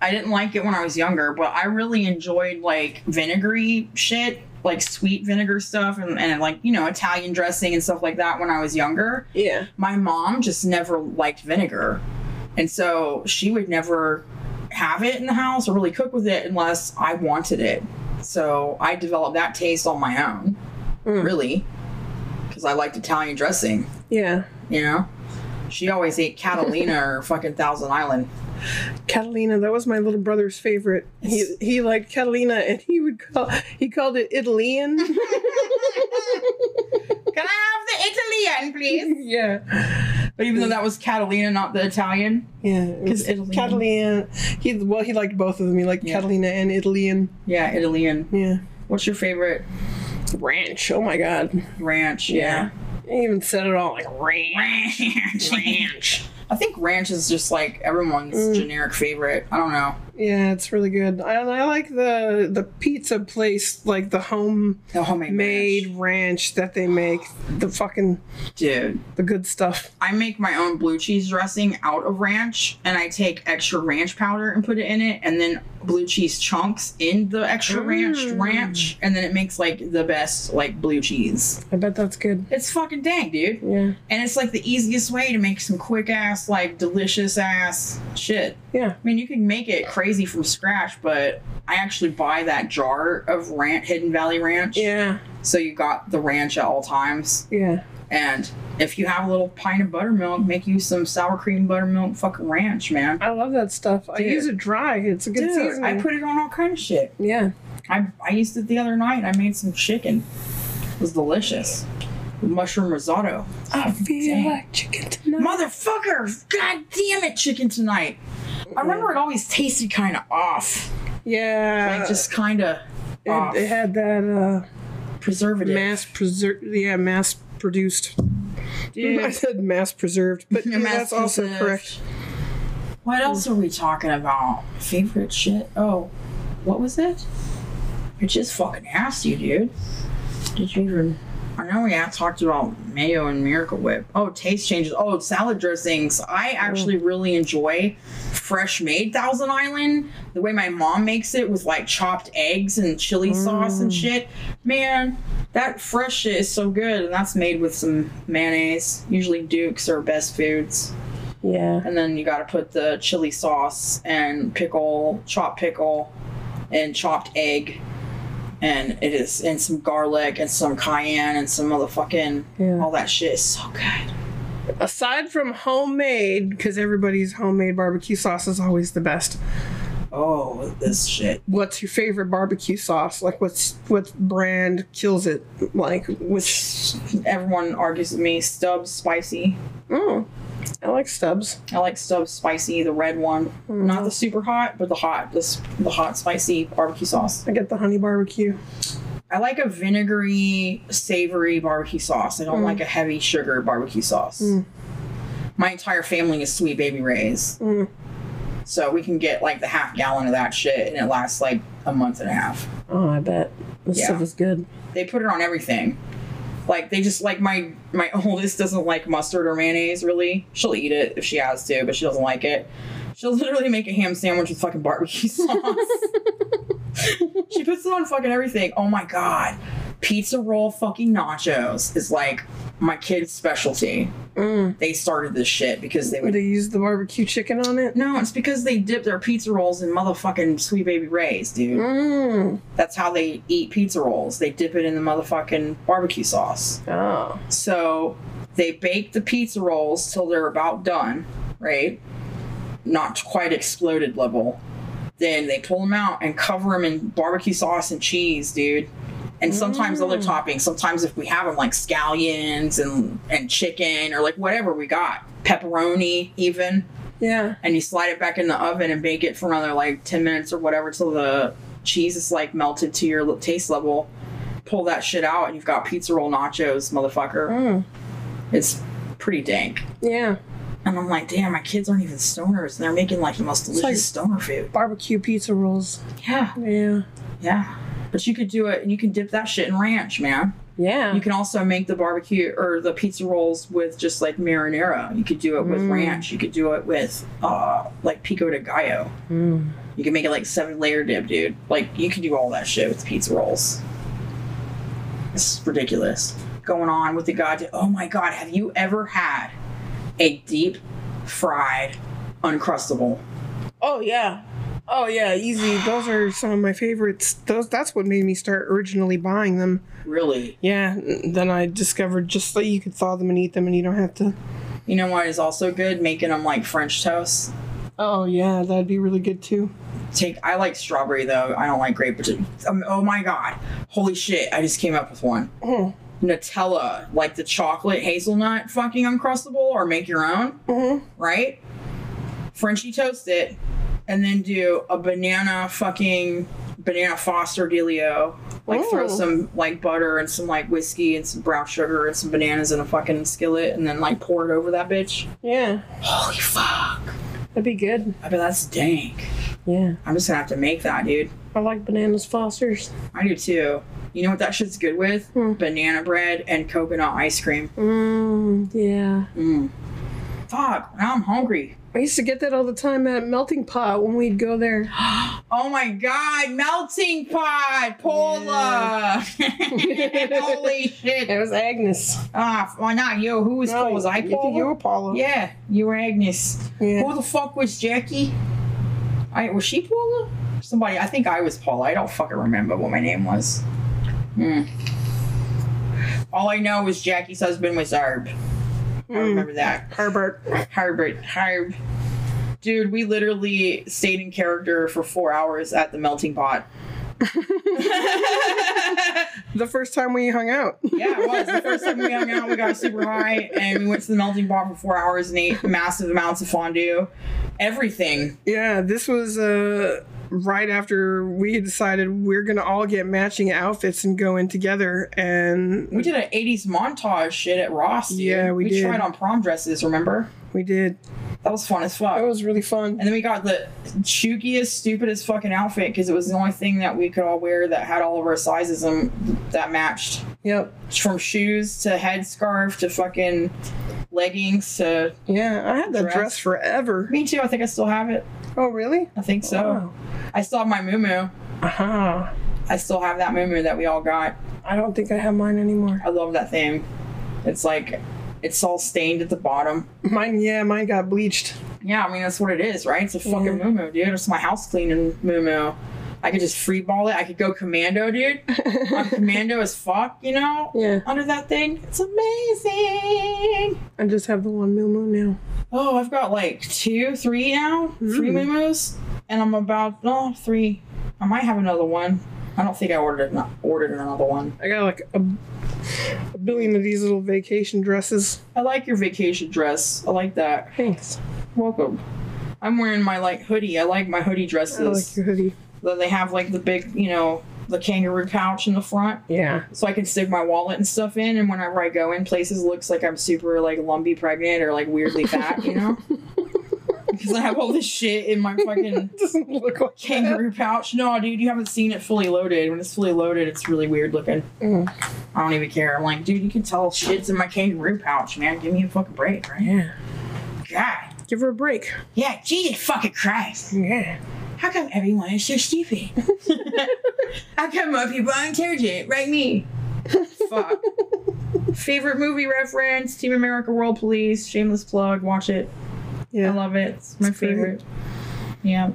I didn't like it when I was younger, but I really enjoyed like vinegary shit like sweet vinegar stuff and, and like you know Italian dressing and stuff like that when I was younger. Yeah. My mom just never liked vinegar, and so she would never have it in the house or really cook with it unless I wanted it. So I developed that taste on my own, Mm. really, because I liked Italian dressing. Yeah. You know, she always ate Catalina or [laughs] fucking Thousand Island. Catalina, that was my little brother's favorite. He he liked Catalina and he would call he called it Italian. [laughs] Can I have the Italian, please? [laughs] yeah. But even though that was Catalina, not the Italian, Yeah. it was 'Cause Italian. Catalina. He well he liked both of them. He liked Yeah. Catalina and Italian. yeah, Italian. Yeah. What's your favorite Ranch. Oh my god. ranch? Yeah. He even said it all like ranch. Ranch. Ranch. I think ranch is just like everyone's Mm. generic favorite. I don't know. Yeah, it's really good. I, I like the the pizza place, like the homemade The homemade ranch. ranch that they make. The fucking Dude, the good stuff. I make my own blue cheese dressing out of ranch and I take extra ranch powder and put it in it and then blue cheese chunks in the extra ranch Mm. ranch and then it makes like the best like blue cheese. I bet that's good. It's fucking dang, dude. Yeah. And it's like the easiest way to make some quick ass, like delicious ass shit. Yeah. I mean, you can make it crazy from scratch, but I actually buy that jar of ranch, Hidden Valley Ranch. Yeah. So you got the ranch at all times. Yeah. And if you have a little pint of buttermilk, make you some sour cream buttermilk fucking ranch, man. I love that stuff. I use it dry. It's a good Dude, seasoning. I put it on all kind of shit. yeah. I, I used it the other night. I made some chicken. It was delicious. Mushroom risotto. I feel Dang. like chicken tonight. Motherfucker! God damn it, chicken tonight. I remember it always tasted kind of off. yeah. Like just kind of it, it had that uh preservative. mass preserved yeah, mass produced. [laughs] I said mass preserved, but [laughs] yeah, mass that's also correct. What else are we talking about? Favorite shit? Oh, what was it? I just fucking asked you, dude. Did you even? I know we had talked about mayo and Miracle Whip. Oh, taste changes. Oh, salad dressings. I actually really enjoy fresh made Thousand Island. The way my mom makes it with like chopped eggs and chili sauce and mm. shit. Man, that fresh shit is so good. And that's made with some mayonnaise. Usually Duke's or Best Foods. Yeah. And then you got to put the chili sauce and pickle, chopped pickle, and chopped egg. And it is, and some garlic and some cayenne and some motherfucking, Yeah. all that shit is so good. Aside from homemade, because everybody's homemade barbecue sauce is always the best. Oh, this shit. What's your favorite barbecue sauce? Like, what's what brand kills it? Like, which? Everyone argues with me. Stubb's spicy. Oh, I like Stubb's. I like Stubb's spicy, the red one. Hmm. Not the super hot, but the hot, this the hot spicy barbecue sauce. I get the honey barbecue. I like a vinegary, savory barbecue sauce. I don't like a heavy sugar barbecue sauce. My entire family is Sweet Baby Ray's. Mm. So we can get like the half gallon of that shit and it lasts like a month and a half. Oh, I bet this Yeah. stuff is good. They put it on everything. Like they just like my my [laughs] oldest doesn't like mustard or mayonnaise really. She'll eat it if she has to, but she doesn't like it. She'll literally make a ham sandwich with fucking barbecue [laughs] sauce. [laughs] she puts it on fucking everything. Oh my god. Pizza roll fucking nachos is like my kid's specialty. Mm. They started this shit because they Would they use the barbecue chicken on it? No, it's because they dip their pizza rolls in motherfucking Sweet Baby Ray's, dude. Mm. That's how they eat pizza rolls. They dip it in the motherfucking barbecue sauce. Oh. So they bake the pizza rolls till they're about done, right? Not quite exploded level. Then they pull them out and cover them in barbecue sauce and cheese, dude. And sometimes other toppings. Sometimes if we have them like scallions and and chicken or like whatever we got, pepperoni even, Yeah. and you slide it back in the oven and bake it for another like ten minutes or whatever till the cheese is like melted to your taste level. Pull that shit out and you've got pizza roll nachos, motherfucker. Mm. It's pretty dank. Yeah. And I'm like, damn, my kids aren't even stoners, and they're making like the most delicious like- stoner food. Barbecue pizza rolls. Yeah, Yeah. yeah. But you could do it, and you can dip that shit in ranch, man. Yeah. You can also make the barbecue or the pizza rolls with just like marinara. You could do it with Mm. ranch. You could do it with uh like pico de gallo. Mm. You can make it like seven layer dip, dude. Like you can do all that shit with pizza rolls. It's ridiculous. Going on with the god. Oh my god, have you ever had a deep fried uncrustable? Oh yeah. Oh yeah, easy. [sighs] Those are some of my favorites. Those that's what made me start originally buying them. Really? Yeah, then I discovered just that you could thaw them and eat them and you don't have to You know what is also good? Making them like French toast. Oh yeah, that'd be really good too. Take. I like strawberry though. I don't like grape. Um, oh my god! Holy shit! I just came up with one. Oh. Nutella, like the chocolate hazelnut fucking uncrustable, or make your own. Mhm. Right? Frenchy toast it, and then do a banana fucking banana Foster dealio. Like throw Oh. some like butter and some like whiskey and some brown sugar and some bananas in a fucking skillet, and then like pour it over that bitch. Yeah, Holy fuck! that'd be good. I bet that's dank. Yeah. I'm just gonna have to make that, dude. I like bananas Fosters. I do too. You know what that shit's good with? Hmm. Banana bread and coconut ice cream. Mmm, yeah. Mm. Fuck, now I'm hungry. I used to get that all the time at Melting Pot when we'd go there. [gasps] Oh my god, melting pot, Paula! [laughs] Holy shit. It was Agnes. Ah, why not you? Who was Paula? Was I Paula? you were Paula. Yeah, you were Agnes. Yeah. Who the fuck was Jackie? I was she Paula? Somebody, I think I was Paula. I don't fucking remember what my name was. Hmm. All I know is Jackie's husband was Herb. I Mm. remember that. Herbert. Herbert. Herb. Dude, we literally stayed in character for four hours at the melting pot. [laughs] The first time we hung out. Yeah, it was. The first time we hung out, we got super high and we went to the melting pot for four hours and ate massive amounts of fondue. Everything. Yeah, this was uh right after we decided we're gonna all get matching outfits and go in together and We did an 80s montage shit at Ross. Dude. Yeah, we did. tried on prom dresses, remember? we did. That was fun as fuck. That was really fun. and then we got the chookiest, stupidest fucking outfit because it was the only thing that we could all wear that had all of our sizes and that matched. Yep. From shoes to headscarf to fucking leggings to. Yeah, I had that Dress. dress, forever. Me too. I think I still have it. Oh really? I think so. Wow. I still have my moo Uh-huh. I still have that moo that we all got. I don't think I have mine anymore. I love that thing. It's like, it's all stained at the bottom. Mine yeah, mine got bleached. Yeah, I mean that's what it is, right? It's a fucking Yeah. moo dude. It's my house cleaning moo moo I could just free ball it. I could go commando, dude. [laughs] I'm commando as fuck, you know? Yeah. Under that thing. It's amazing. I just have the one Moo Moo now. Oh, I've got like two, three now. Three Mm. And I'm about, oh, three. I might have another one. I don't think I ordered not ordered another one. I got like a, a billion of these little vacation dresses. I like your vacation dress. I like that. Thanks. Welcome. I'm wearing my like hoodie. I like my hoodie dresses. I like your hoodie. Then they have like the big, you know, the kangaroo pouch in the front, Yeah. so I can stick my wallet and stuff in. And whenever I go in places, it looks like I'm super like lumpy pregnant or like weirdly fat, you know? [laughs] Because I have all this shit in my fucking [laughs] Doesn't look like kangaroo pouch. No, dude, you haven't seen it fully loaded. When it's fully loaded, it's really weird looking. Mm. I don't even care. I'm like, dude, you can tell shit's in my kangaroo pouch, man. Give me a fucking break, right? Yeah. God. Give her a break. Yeah, Jesus fucking Christ. Yeah. How come everyone is so stupid? [laughs] How come more people are intelligent? Right me. Fuck. Favorite movie reference: Team America: World Police. Shameless plug. Watch it. Yeah, I love it. It's my It's great. favorite. Yeah.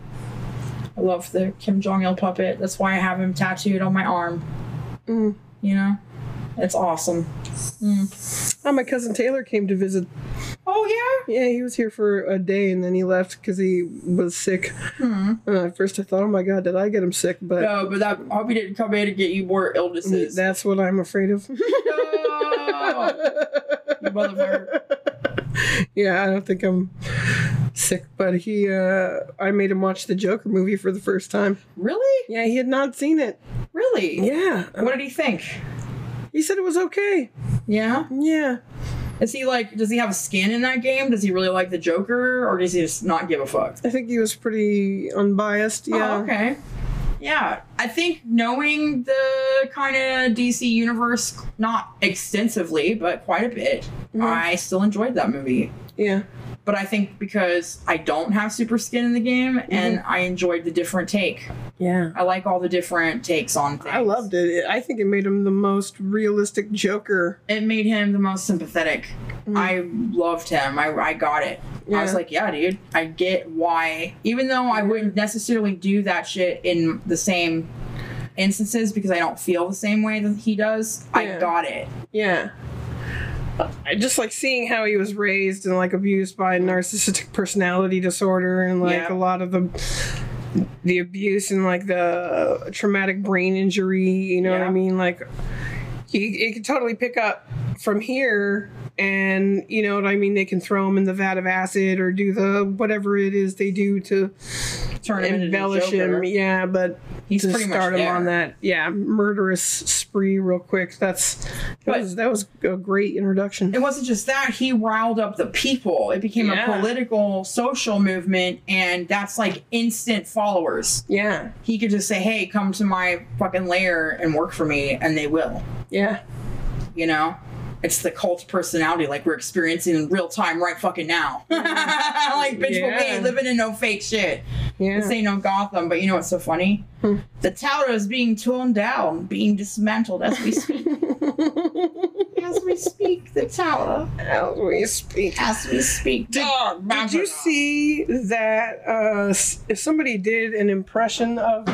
I love the Kim Jong Il puppet. That's why I have him tattooed on my arm. Mm. You know, it's awesome. Oh, my cousin Taylor came to visit. Oh Yeah, Yeah, he was here for a day and then he left because he was sick. Hmm. And at first I thought, oh my god, did I get him sick? But No, but that I hope he didn't come in and get you more illnesses. that's what I'm afraid of. no, you motherfucker. yeah, I don't think I'm sick, but he, uh, I made him watch the Joker movie for the first time. Really? Yeah, he had not seen it. Really? Yeah, What did he think? He said it was okay. Yeah. Yeah, Is he like? Does he have a skin in that game? Does he really like the Joker, or does he just not give a fuck? I think he was pretty unbiased. Yeah. Oh, okay. Yeah, I think knowing the kind of DC universe, not extensively, but quite a bit, Mhm. I still enjoyed that movie. Yeah. But I think because I don't have super skin in the game mhm. and I enjoyed the different take. Yeah. I like all the different takes on things. I loved it. I think it made him the most realistic Joker. it made him the most sympathetic. Mm. I loved him. I, I got it. I was like, yeah, dude, I get why. Even though I wouldn't necessarily do that shit in the same instances because I don't feel the same way that he does, I got it. Yeah. I just like seeing how he was raised and like abused by narcissistic personality disorder and like Yeah. a lot of the the abuse and like the traumatic brain injury, you know what I mean? Like he, he could totally pick up from here and you know what I mean? They can throw him in the vat of acid or do the whatever it is they do to Turn him embellish him. Yeah, but He's to pretty much start him on that yeah murderous spree real quick. That's that But- was that was a great introduction. It wasn't just that, he riled up the people. It became Yeah. a political, social movement, and that's like instant followers. Yeah, He could just say, hey, come to my fucking lair and work for me, and they will. yeah, you know it's the cult personality like we're experiencing in real time right fucking now [laughs] like bitch Yeah. we ain't living in no fake shit yeah. this ain't no gotham but you know what's so funny Hmm. the tower is being torn down being dismantled as we speak [laughs] as we speak the tower. As we speak. as we speak. Did, Dog, did you see that uh, if somebody did an impression of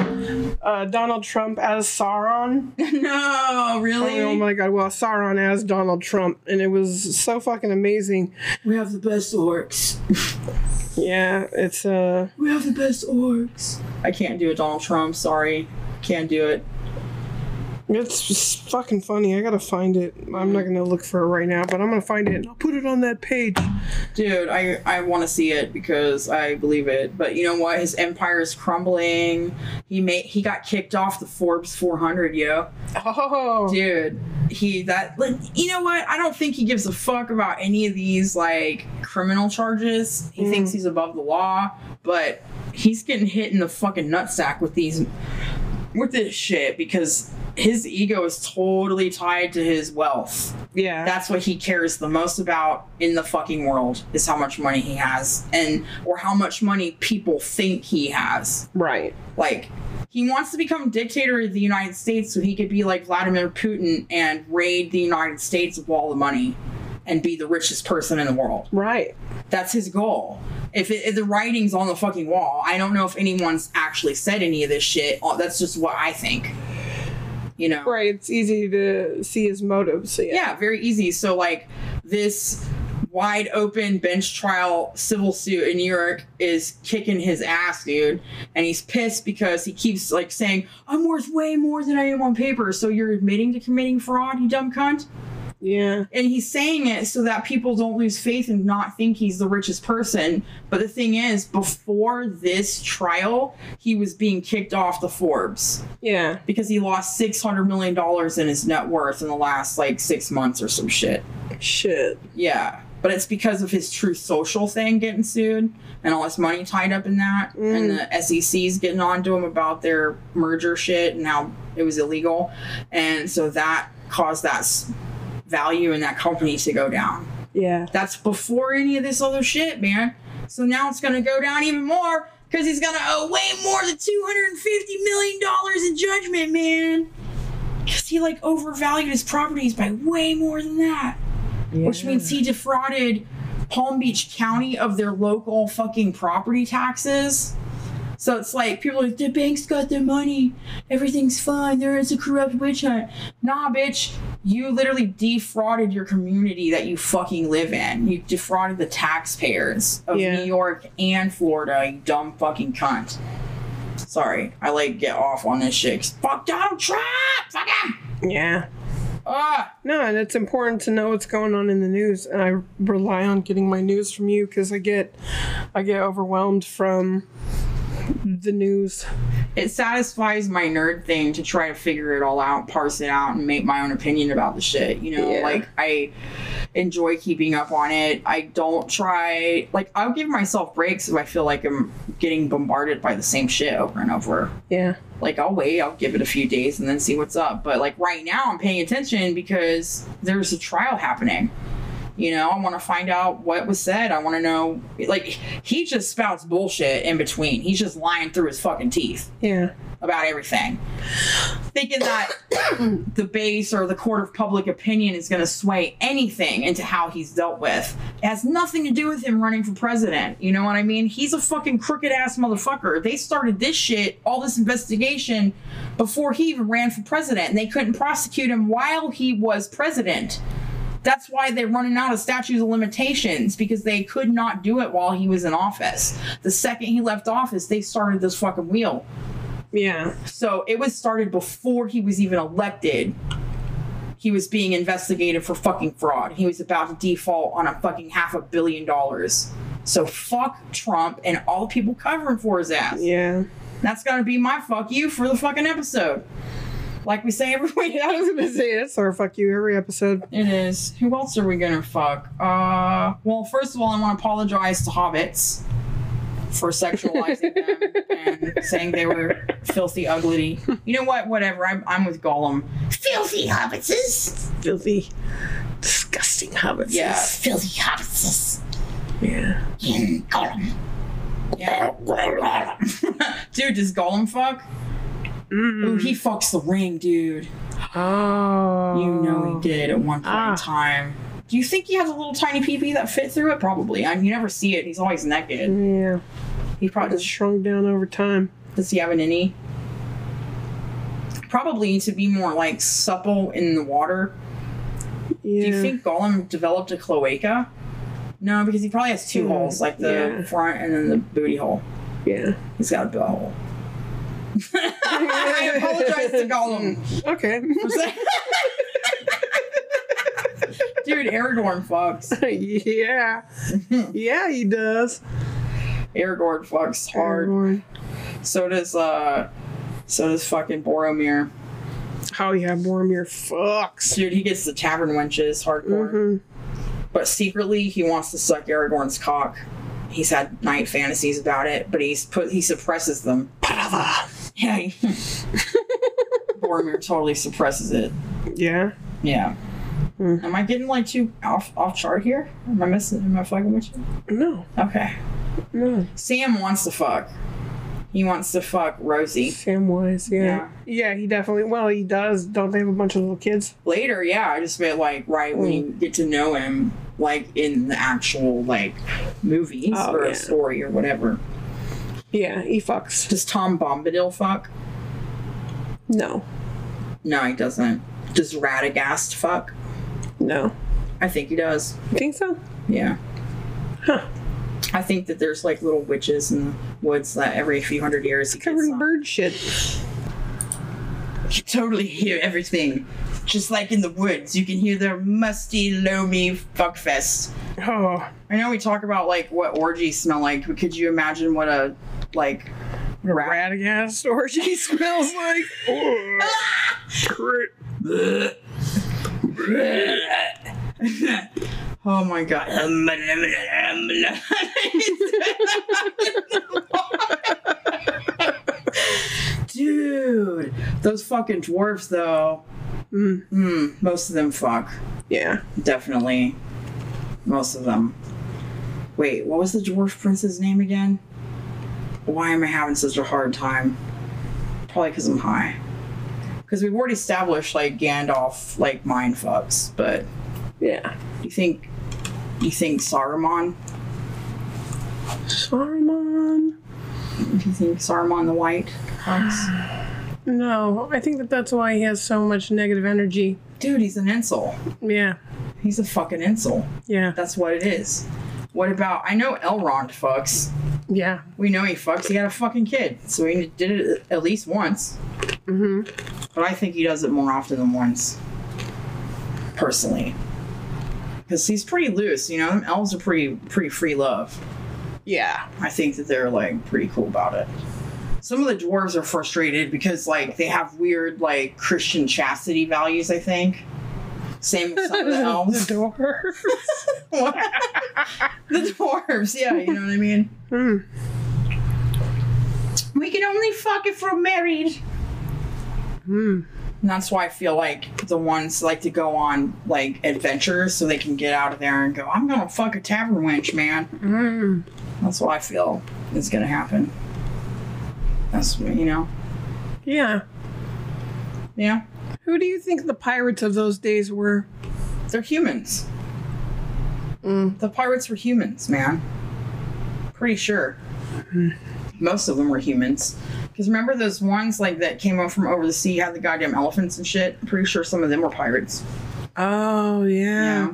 uh, Donald Trump as Sauron? [laughs] no really? Oh my god, well, Sauron as Donald Trump, and it was so fucking amazing. we have the best orcs. [laughs] Yeah, it's uh we have the best orcs. I can't do it donald trump. Sorry. Can't do it It's just fucking funny. I gotta find it. I'm not gonna look for it right now, but I'm gonna find it and I'll put it on that page. Dude, I I want to see it because I believe it. But you know what? His empire is crumbling. He made he got kicked off the Forbes 400, yo. Oh, Dude, he that like, you know what? I don't think he gives a fuck about any of these like criminal charges. He thinks mm. he's above the law, but he's getting hit in the fucking nutsack with these with this shit because his ego is totally tied to his wealth yeah. that's what he cares the most about in the fucking world is how much money he has and or how much money people think he has right. like he wants to become dictator of the united states so he could be like vladimir putin and raid the united states of all the money and be the richest person in the world Right. that's his goal if, it, if the writing's on the fucking wall i don't know if anyone's actually said any of this shit that's just what i think you know Right. It's easy to see his motives. Yeah. yeah, very easy. So like this wide open bench trial civil suit in New York is kicking his ass, dude. And he's pissed because he keeps like saying, I'm worth way more than I am on paper. So you're admitting to committing fraud, you dumb cunt? Yeah. And he's saying it so that people don't lose faith and not think he's the richest person. But the thing is, before this trial, he was being kicked off the Forbes Yeah. because he lost $600 million in his net worth in the last like six months or some shit. Shit. Yeah. But it's because of his Truth Social thing getting sued and all his money tied up in that. Mm. And the SEC's getting on to him about their merger shit and how it was illegal. And so that caused that value in that company to go down. Yeah. That's before any of this other shit, man. So now it's going to go down even more because he's going to owe way more than $250 million in judgment, man. Because he like overvalued his properties by way more than that which means he defrauded Palm Beach County of their local fucking property taxes. So it's like people are like the banks got their money, everything's fine. There is a corrupt witch hunt. Nah, bitch, you literally defrauded your community that you fucking live in. You defrauded the taxpayers of Yeah. New York and Florida. You dumb fucking cunt. Sorry, I like get off on this shit. Fuck Donald Trump. Fuck him. Yeah. Ah. No, and it's important to know what's going on in the news, and I rely on getting my news from you because I get, I get overwhelmed from the news. it satisfies my nerd thing to try to figure it all out, parse it out, and make my own opinion about the shit. You know, Yeah. like I enjoy keeping up on it. I don't try like I'll give myself breaks if I feel like I'm getting bombarded by the same shit over and over. Yeah. Like I'll wait, I'll give it a few days and then see what's up. But like right now I'm paying attention because there's a trial happening. You know, I want to find out what was said. I want to know, like, he just spouts bullshit in between. He's just lying through his fucking teeth Yeah. about everything. Thinking that [coughs] the base or the court of public opinion is going to sway anything into how he's dealt with. It has nothing to do with him running for president. You know what I mean? He's a fucking crooked ass motherfucker. They started this shit, all this investigation, before he even ran for president, and they couldn't prosecute him while he was president. That's why they're running out of statutes of limitations because they could not do it while he was in office. The second he left office, they started this fucking wheel. Yeah. So it was started before he was even elected. He was being investigated for fucking fraud. He was about to default on a fucking half a billion dollars. So fuck Trump and all the people covering for his ass. Yeah. That's gonna be my fuck you for the fucking episode. Like we say every [laughs] week. I was gonna say it's our fuck you every episode. It is. Who else are we gonna fuck? Uh, well, first of all, I want to apologize to hobbits for sexualizing them [laughs] and saying they were filthy, ugly. You know what? Whatever. I'm, I'm with Gollum. Filthy hobbitses. Filthy, disgusting hobbits. Yeah, filthy hobbitses. Yeah. Mm, Gollum. Yeah. [laughs] dude, does Gollum fuck? Ooh, he fucks the ring, dude. Oh. You know he did at one point Ah. in time. Do you think he has a little tiny peepee that fit through it? Probably. I mean, you never see it. He's always naked. Yeah. He probably does. shrunk down over time. Does he have an innie? Probably to be more like supple in the water. Yeah. Do you think Gollum developed a cloaca? No, because he probably has two holes, like the yeah. front and then the booty hole. Yeah. He's got a butt hole. I apologize to Gollum. Okay. [laughs] Dude, Aragorn fucks. [laughs] yeah. [laughs] yeah, he does. Aragorn fucks hard. Aragorn. So does uh so does fucking Boromir. Oh yeah, Boromir fucks. Dude, he gets the tavern wenches hardcore. hmm But secretly he wants to suck Aragorn's cock. He's had night fantasies about it, but he's put he suppresses them. He- [laughs] Boromir totally suppresses it. Yeah. Yeah. Hmm. Am I getting like too off off chart here? Am I missing am I fucking with you? No. Okay. No. Sam wants to fuck. He wants to fuck Rosie. Samwise, yeah. yeah. he definitely well he does. Don't they have a bunch of little kids? later, yeah, I just meant like right when you get to know him, like in the actual like movies Oh, or yeah. a story or whatever. Yeah, he fucks. Does Tom Bombadil fuck? No. No, he doesn't. Does Radagast fuck? No. I think he does. You think so? Yeah. Huh. I think that there's like little witches in the woods that every few hundred years he Covered gets in bird shit. You totally hear everything. Just like in the woods, you can hear their musty, loamy fuckfest. Oh. I know we talk about like what orgies smell like, but could you imagine what a like Radagast orgy [laughs] smells like. Oh. [laughs] Oh my god. Dude, those fucking dwarfs though. Mm. Mm, most of them fuck. Yeah. Definitely. Most of them. Wait, what was the dwarf prince's name again? Why am I having such a hard time? Probably because I'm high. Because we've already established like Gandalf like mind fucks, but Yeah. you think you think Saruman? Saruman. Do you think Saruman the White fucks? [sighs] No, I think that that's why he has so much negative energy. Dude, he's an incel. Yeah. He's a fucking incel. Yeah. That's what it is. What about I know Elrond fucks. Yeah. We know he fucks. He had a fucking kid, so he did it at least once. Mm-hmm. But I think he does it more often than once. Personally, because he's pretty loose. You know, them elves are pretty pretty free love. Yeah. I think that they're like pretty cool about it. Some of the dwarves are frustrated because like they have weird like Christian chastity values. I think. Same with some of the elves. the. [laughs] What? the dwarves, yeah, you know what I mean. Hmm. We can only fuck if we're married. Hmm. And that's why I feel like the ones like to go on like adventures so they can get out of there and go, I'm gonna fuck a tavern wench, man. Mm. That's what I feel is gonna happen. That's you know. Yeah. Yeah. Who do you think the pirates of those days were? They're humans. Mm. The pirates were humans, man. Pretty sure. Most of them were humans. Because remember those ones like that came up from over the sea, had the goddamn elephants and shit? I'm pretty sure some of them were pirates. Oh yeah.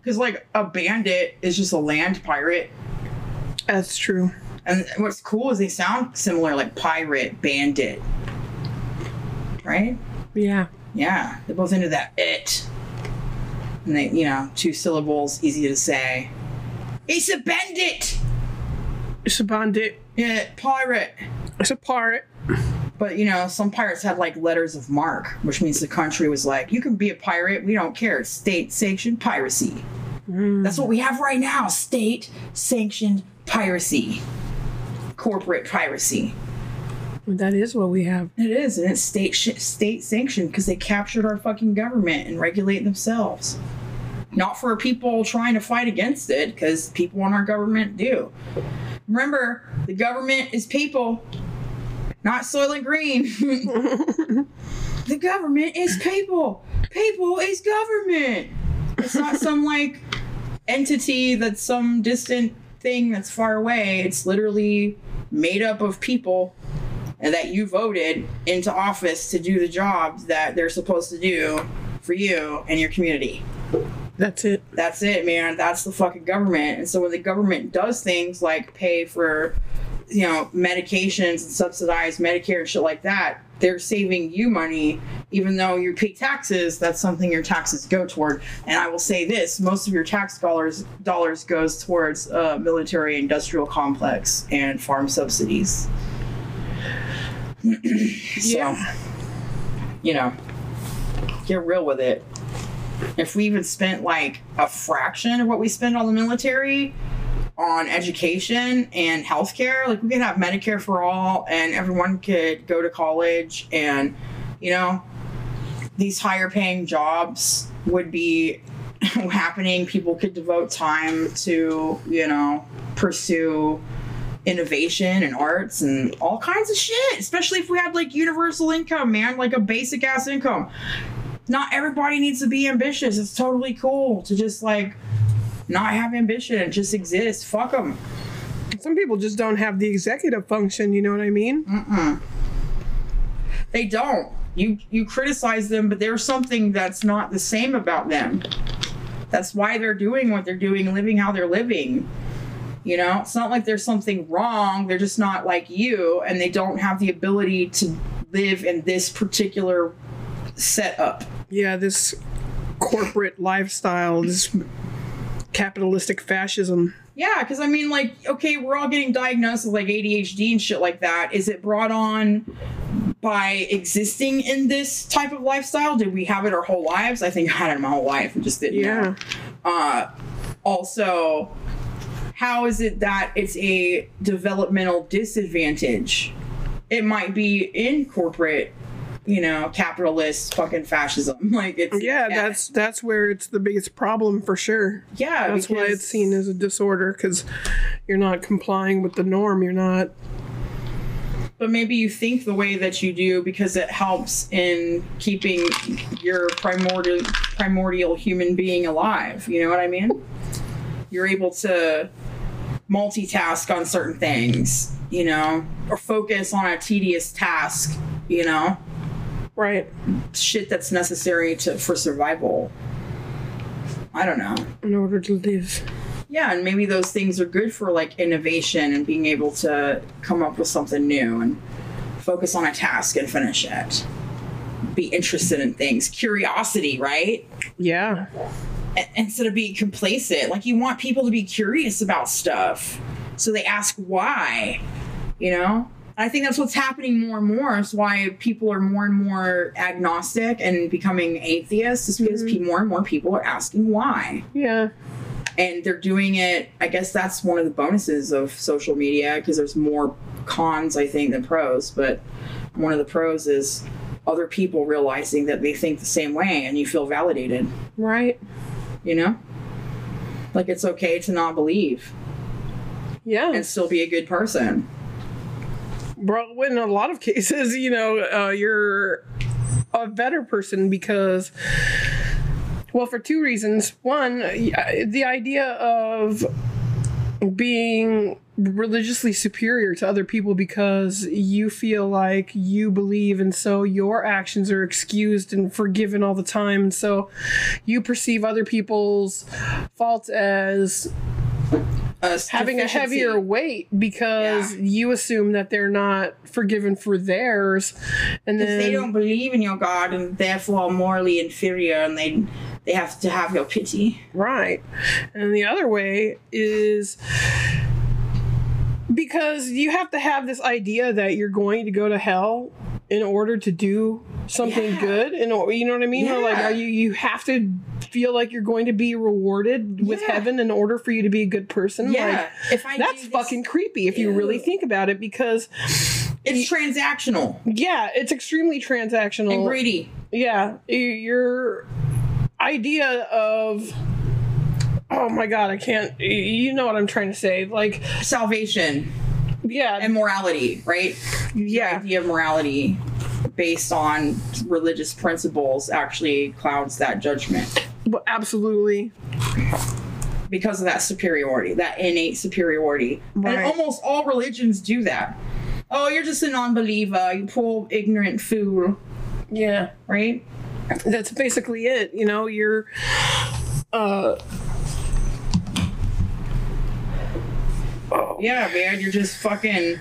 Because like a bandit is just a land pirate. That's true. And what's cool is they sound similar, like pirate, bandit. Right? Yeah. Yeah. They're both into that it. And they, you know, two syllables, easy to say. It's a bandit! It's a bandit. Yeah, pirate. It's a pirate. But you know, some pirates had like letters of marque, which means the country was like, you can be a pirate, we don't care. It's state sanctioned piracy. Hmm. That's what we have right now state sanctioned piracy, corporate piracy. That is what we have. It is, and it's state sh- state sanctioned because they captured our fucking government and regulate themselves. Not for people trying to fight against it, because people in our government do. Remember, the government is people, not Soylent Green. [laughs] the government is people. People is government. It's not some like entity that's some distant thing that's far away. It's literally made up of people and that you voted into office to do the jobs that they're supposed to do for you and your community. That's it. That's it, man. That's the fucking government. And so when the government does things like pay for, you know, medications and subsidize Medicare and shit like that, they're saving you money, even though you pay taxes. That's something your taxes go toward. And I will say this: most of your tax dollars dollars goes towards uh, military industrial complex and farm subsidies. [clears throat] so, Yeah. you know, get real with it if we even spent like a fraction of what we spend on the military on education and healthcare, like we could have Medicare for all and everyone could go to college and, you know, these higher paying jobs would be [laughs] happening. People could devote time to, you know, pursue innovation and arts and all kinds of shit, especially if we had like universal income, man, like a basic ass income not everybody needs to be ambitious. It's totally cool to just like not have ambition and just exist. Fuck them. Some people just don't have the executive function. You know what I mean? They don't. You you criticize them, but there's something that's not the same about them. That's why they're doing what they're doing, living how they're living. You know, it's not like there's something wrong. They're just not like you, and they don't have the ability to live in this particular setup. Yeah. This corporate lifestyle, this capitalistic fascism. Yeah, because I mean, like, okay, we're all getting diagnosed with like ADHD and shit like that. Is it brought on by existing in this type of lifestyle? Did we have it our whole lives? I think I had it my whole life and just didn't. Yeah. Uh, also, how is it that it's a developmental disadvantage? It might be in corporate, you know, capitalist fucking fascism. [laughs] Like it's Yeah, that's that's where it's the biggest problem for sure. yeah. That's why it's seen as a disorder because you're not complying with the norm. You're not. but maybe you think the way that you do because it helps in keeping your primordial primordial human being alive you know what i mean you're able to multitask on certain things you know or focus on a tedious task you know Right. shit that's necessary to for survival i don't know In order to live. yeah and maybe those things are good for like innovation and being able to come up with something new and focus on a task and finish it be interested in things curiosity right Yeah. Instead of being complacent like you want people to be curious about stuff so they ask why you know i think that's what's happening more and more it's why people are more and more agnostic and becoming atheists is because mm-hmm. pe- more and more people are asking why Yeah. and they're doing it i guess that's one of the bonuses of social media because there's more cons, I think, than pros. But one of the pros is other people realizing that they think the same way and you feel validated, Right. You know? Like it's okay to not believe Yeah. and still be a good person. Bro, in a lot of cases, [laughs] you know, uh, you're a better person because, well, for two reasons. One, the idea of being religiously superior to other people because you feel like you believe and so your actions are excused and forgiven all the time and so you perceive other people's faults as Uh, having a heavier weight because Yeah. you assume that they're not forgiven for theirs and then they don't believe in your God and therefore morally inferior and they they have to have your pity. right and the other way is because you have to have this idea that you're going to go to hell in order to do something Yeah. good and you know what i mean Or like are you you have to feel like you're going to be rewarded with Yeah. heaven in order for you to be a good person Yeah. like if I that's this- fucking creepy if you really think about it because it's transactional yeah it's extremely transactional and greedy. yeah your idea of oh my god i can't you know what i'm trying to say like Salvation yeah and morality, right? yeah idea of morality based on religious principles actually clouds that judgment but absolutely because of that superiority, that innate superiority. Right. And almost all religions do that. Oh, you're just a non-believer, you poor ignorant fool, yeah right? that's basically it you know you're uh Yeah, man, you're just fucking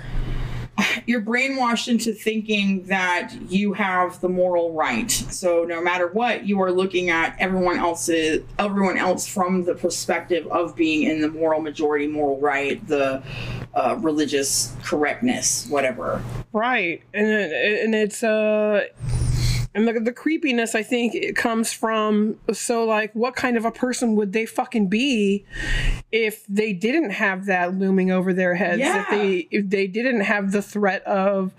you're brainwashed into thinking that you have the moral right. So no matter what, you are looking at everyone else's everyone else from the perspective of being in the moral majority, moral right, the uh, religious correctness, whatever. right and and it's uh and the, the creepiness i think it comes from so like what kind of a person would they fucking be if they didn't have that looming over their heads yeah. if they if they didn't have the threat of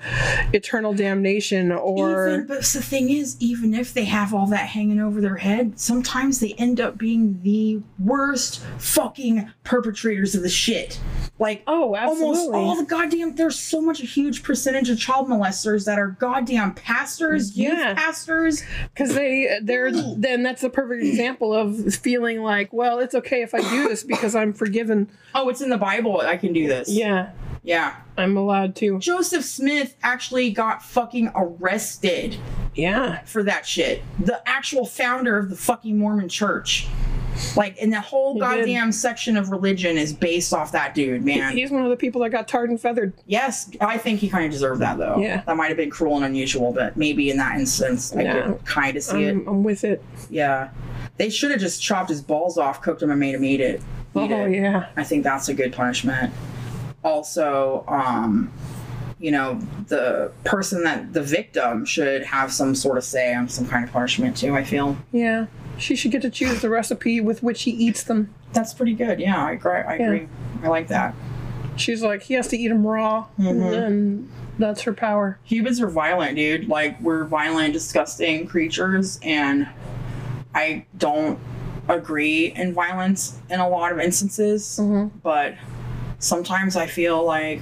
eternal damnation or even, but the thing is, even if they have all that hanging over their head, sometimes they end up being the worst fucking perpetrators of the shit. Like, oh almost all the goddamn there's so much a huge percentage of child molesters that are goddamn pastors Yeah. youth pastors. Because they they're then that's a perfect example of feeling like well it's okay if i do this because i'm forgiven. Oh it's in the bible i can do this. Yeah. Yeah. I'm allowed to. Joseph smith actually got fucking arrested yeah. for that shit. The actual founder of the fucking mormon church like and the whole He did. goddamn section of religion is based off that dude man he's one of the people that got tarred and feathered yes i think he kind of deserved that though Yeah. that might have been cruel and unusual but maybe in that instance i Yeah. could kind of see it I'm, I'm with it Yeah. They should have just chopped his balls off, cooked him, and made him eat it. Eat oh it. yeah I think that's a good punishment. Also, um, you know, the person that the victim should have some sort of say on some kind of punishment too, I feel. yeah she should get to choose the recipe with which he eats them That's pretty good. Yeah, I agree. I Yeah. agree. I like that. she's like he has to eat them raw Mhm. and that's her power Humans are violent, dude. Like we're violent, disgusting creatures, and I don't agree in violence in a lot of instances. Mhm. But sometimes I feel like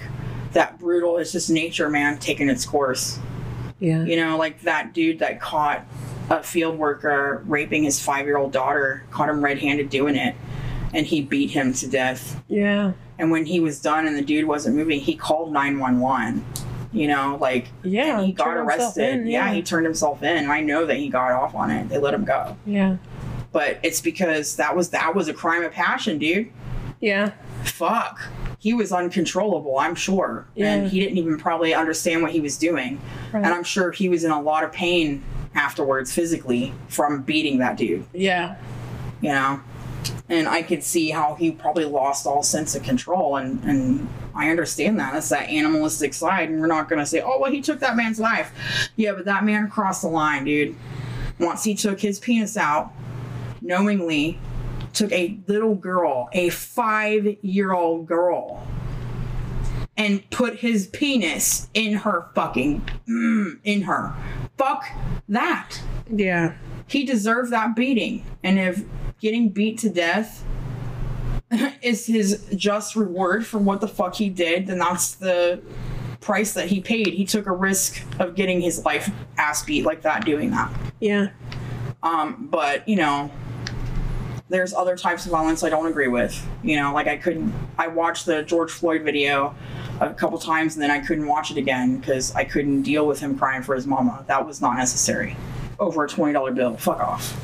that brutal is just nature, man, taking its course. yeah You know, like that dude that caught a field worker raping his five year old daughter, caught him red handed doing it, and he beat him to death. yeah And when he was done and the dude wasn't moving, he called 911. You know, like yeah and he got arrested. in, yeah. he turned himself in. I know that he got off on it. They let him go. yeah But it's because that was that was a crime of passion, dude. yeah Fuck. He was uncontrollable, I'm sure. Yeah. And he didn't even probably understand what he was doing. Right. And I'm sure he was in a lot of pain afterwards physically from beating that dude, yeah you know? And I could see how he probably lost all sense of control and and I understand that. That's that animalistic side, and we're not gonna say, oh well he took that man's life. Yeah, but that man crossed the line, dude. Once he took his penis out, knowingly took a little girl, a five year old girl, and put his penis in her fucking mm, in her. Fuck that. Yeah. He deserved that beating. And if getting beat to death [laughs] is his just reward for what the fuck he did, then that's the price that he paid. He took a risk of getting his life ass beat like that doing that. Yeah. Um, but you know, there's other types of violence I don't agree with. You know, like I couldn't. I watched the George Floyd video a couple times and then I couldn't watch it again because I couldn't deal with him crying for his mama. That was not necessary. Over a twenty dollar bill. Fuck off.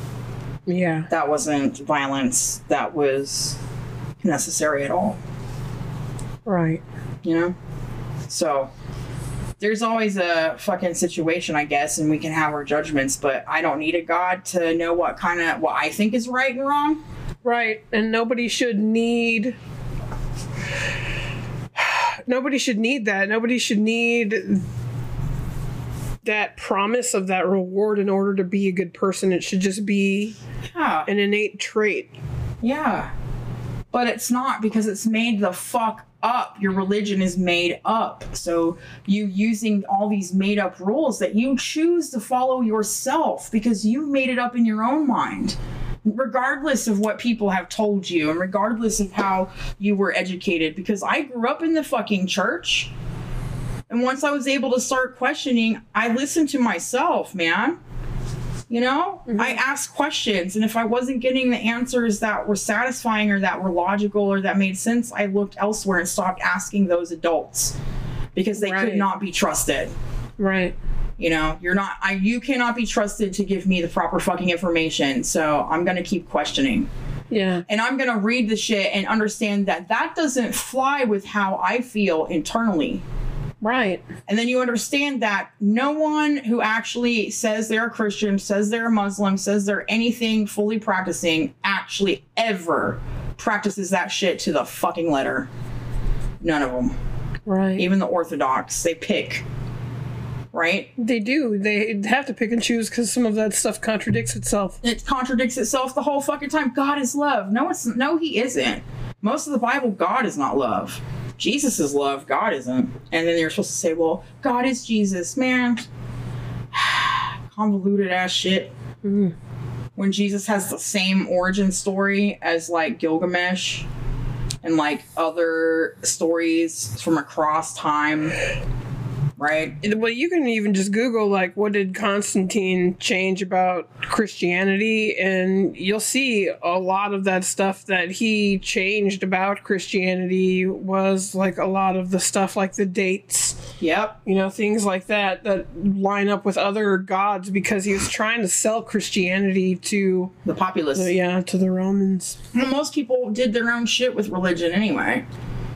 Yeah. That wasn't violence. That was necessary at all. Right. You know. So there's always a fucking situation, I guess, and we can have our judgments, but I don't need a God to know what kind of what I think is right and wrong. Right. And nobody should need nobody should need that. Nobody should need that promise of that reward in order to be a good person. It should just be Yeah. an innate trait. Yeah. But it's not because it's made the fuck up. Your religion is made up. So you using all these made up rules that you choose to follow yourself because you made it up in your own mind. Regardless of what people have told you and regardless of how you were educated, because I grew up in the fucking church. And once I was able to start questioning, I listened to myself, man. You know, I mm-hmm. asked questions, and if I wasn't getting the answers that were satisfying or that were logical or that made sense, I looked elsewhere and stopped asking those adults because they Right. could not be trusted. Right. You know, you're not, I, you cannot be trusted to give me the proper fucking information. So I'm to keep questioning. Yeah. And I'm going to read the shit and understand that that doesn't fly with how I feel internally. Right. And then you understand that no one who actually says they're a Christian, says they're a Muslim, says they're anything fully practicing, actually ever practices that shit to the fucking letter. None of them. Right. Even the Orthodox, they pick. Right? They do. They have to pick and choose because some of that stuff contradicts itself. It contradicts itself the whole fucking time. God is love. No, it's no, he isn't. Most of the Bible, God is not love. Jesus is love. God isn't. And then you're supposed to say, well, God is Jesus. Man, [sighs] convoluted ass shit. Mm. When Jesus has the same origin story as like Gilgamesh and like other stories from across time, right? Well, you can even just Google like what did Constantine change about Christianity, and you'll see a lot of that stuff that he changed about Christianity was like a lot of the stuff like the dates, Yep. you know, things like that that line up with other gods because he was trying to sell Christianity to The populace. the, yeah to the Romans. Well, most people did their own shit with religion anyway.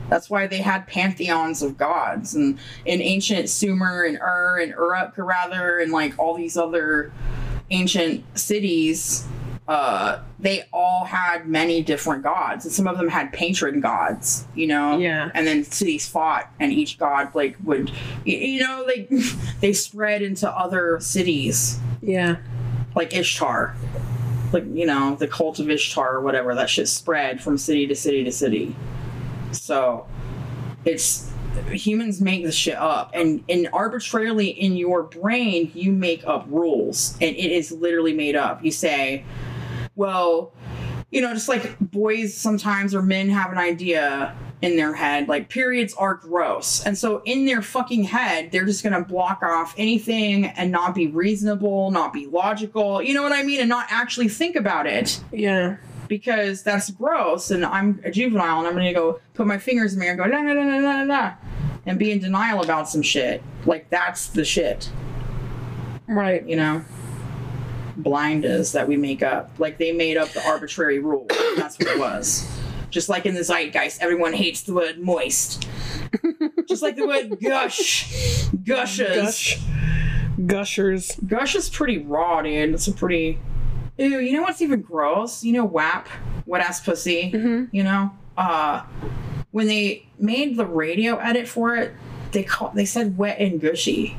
That's why they had pantheons of gods and in ancient Sumer and Ur and Uruk rather and like all these other ancient cities. Uh, they all had many different gods, and some of them had patron gods, you know. Yeah. And then cities fought, and each god like would, you know, like [laughs] they spread into other cities Yeah, like Ishtar. Like, you know, the cult of Ishtar or whatever, that shit spread from city to city to city. So it's humans make this shit up and and arbitrarily in your brain you make up rules and it is literally made up. You say, well, you know, just like boys sometimes or men have an idea in their head, like periods are gross. And so in their fucking head, they're just gonna block off anything and not be reasonable, not be logical, you know what I mean? And not actually think about it yeah, because that's gross. And I'm a juvenile and I'm gonna go put my fingers in the mirror and go, la la la la la la, and be in denial about some shit. Like that's the shit. Right. you know? Blinders that we make up. Like they made up the arbitrary rule. That's what it was. Just like in the zeitgeist everyone hates the word moist. [laughs] Just like the word gush. Gushes. Gush, gushers. gush is pretty raw dude. It's a pretty ew you know what's even gross you know wap wet ass pussy you know uh when they made the radio edit for it they call they said wet and gushy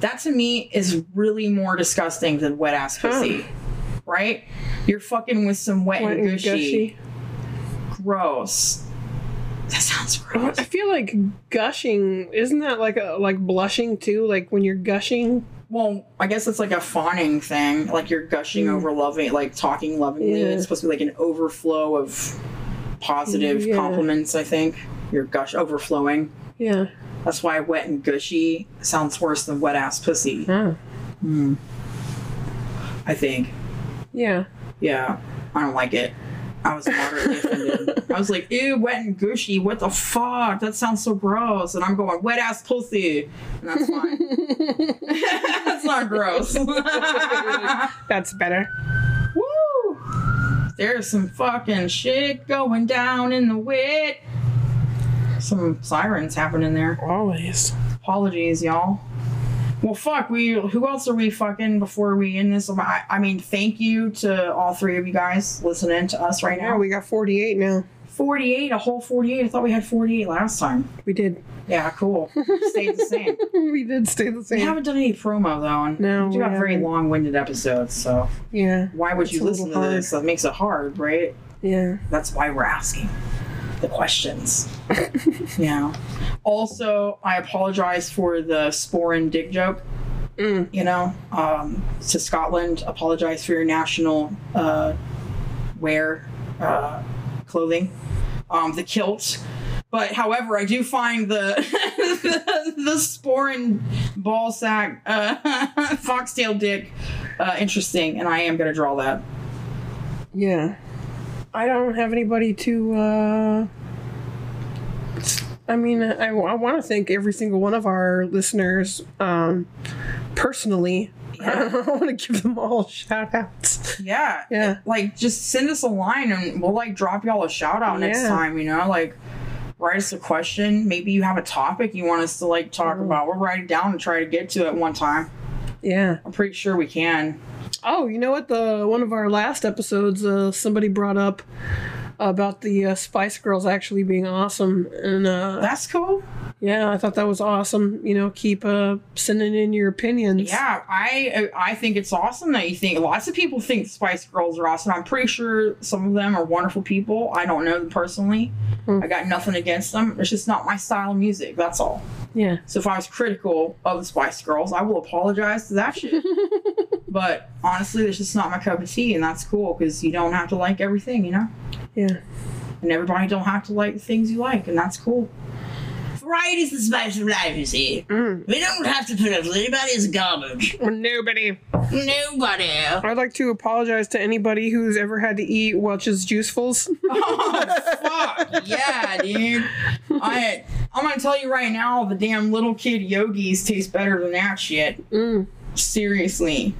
that to me is really more disgusting than wet ass pussy right you're fucking with some wet, Wet and and gushy. gushy. gross That sounds gross. I feel like gushing isn't that like a like blushing too? Like when you're gushing. Well, I guess it's like a fawning thing. Like you're gushing Mm. over loving, like talking lovingly. Yeah. It's supposed to be like an overflow of positive Yeah. compliments, I think. You're gush overflowing. Yeah. That's why wet and gushy sounds worse than wet ass pussy. Oh. I think. Yeah. Yeah. I don't like it. I was moderately offended. I was like, ew, wet and gushy. What the fuck? That sounds so gross. And I'm going, wet ass pussy. And that's fine. [laughs] that's not gross. [laughs] That's better. Woo! There's some fucking shit going down in the wit. Some sirens happening there. Always. Apologies, y'all. Well, fuck. We who else are we fucking before we end this? I, I mean, thank you to all three of you guys listening to us right now. Yeah, we got 48 now. Forty-eight, a whole forty-eight. I thought we had forty-eight last time. We did. Yeah, cool. [laughs] Stayed the same. [laughs] we did stay the same. We haven't done any promo though, and No, we do we have very long-winded episodes. So Yeah. why would you listen to this? That makes it hard, right? Yeah. That's why we're asking the questions. [laughs] yeah. Also, I apologize for the sporran dick joke. Mm. You know, um, to Scotland, apologize for your national uh, wear uh, clothing, um, the kilt. But however, I do find the [laughs] the, the sporran ball sack uh, [laughs] foxtail dick uh, interesting, and I am gonna draw that. Yeah. I don't have anybody to, uh. I mean, I, I want to thank every single one of our listeners um, personally. [laughs] I want to give them all shout outs. Yeah. Yeah. Like, just send us a line and we'll, like, drop y'all a shout out next Yeah. time, you know? Like, write us a question. Maybe you have a topic you want us to, like, talk Mm. about. We'll write it down and try to get to it one time. Yeah. I'm pretty sure we can. Oh, you know what? The one of our last episodes, uh, somebody brought up about the uh, Spice Girls actually being awesome, and uh, That's cool. Yeah, I thought that was awesome. You know, keep uh, sending in your opinions. Yeah, I I think it's awesome that you think. Lots of people think Spice Girls are awesome. I'm pretty sure some of them are wonderful people. I don't know them personally. Hmm. I got nothing against them. It's just not my style of music. That's all. yeah, So if I was critical of the Spice Girls, I will apologize to that shit. [laughs] but honestly, it's just not my cup of tea, and that's cool because you don't have to like everything, you know. yeah. And everybody don't have to like the things you like, and that's cool. Variety is the spice of life, you see. Mm. We don't have to put up with anybody's garbage. Nobody. Nobody. I'd like to apologize to anybody who's ever had to eat Welch's Juicefuls. [laughs] Oh fuck yeah, dude! I I'm gonna tell you right now, the damn little kid yogis taste better than that shit. mm. Seriously.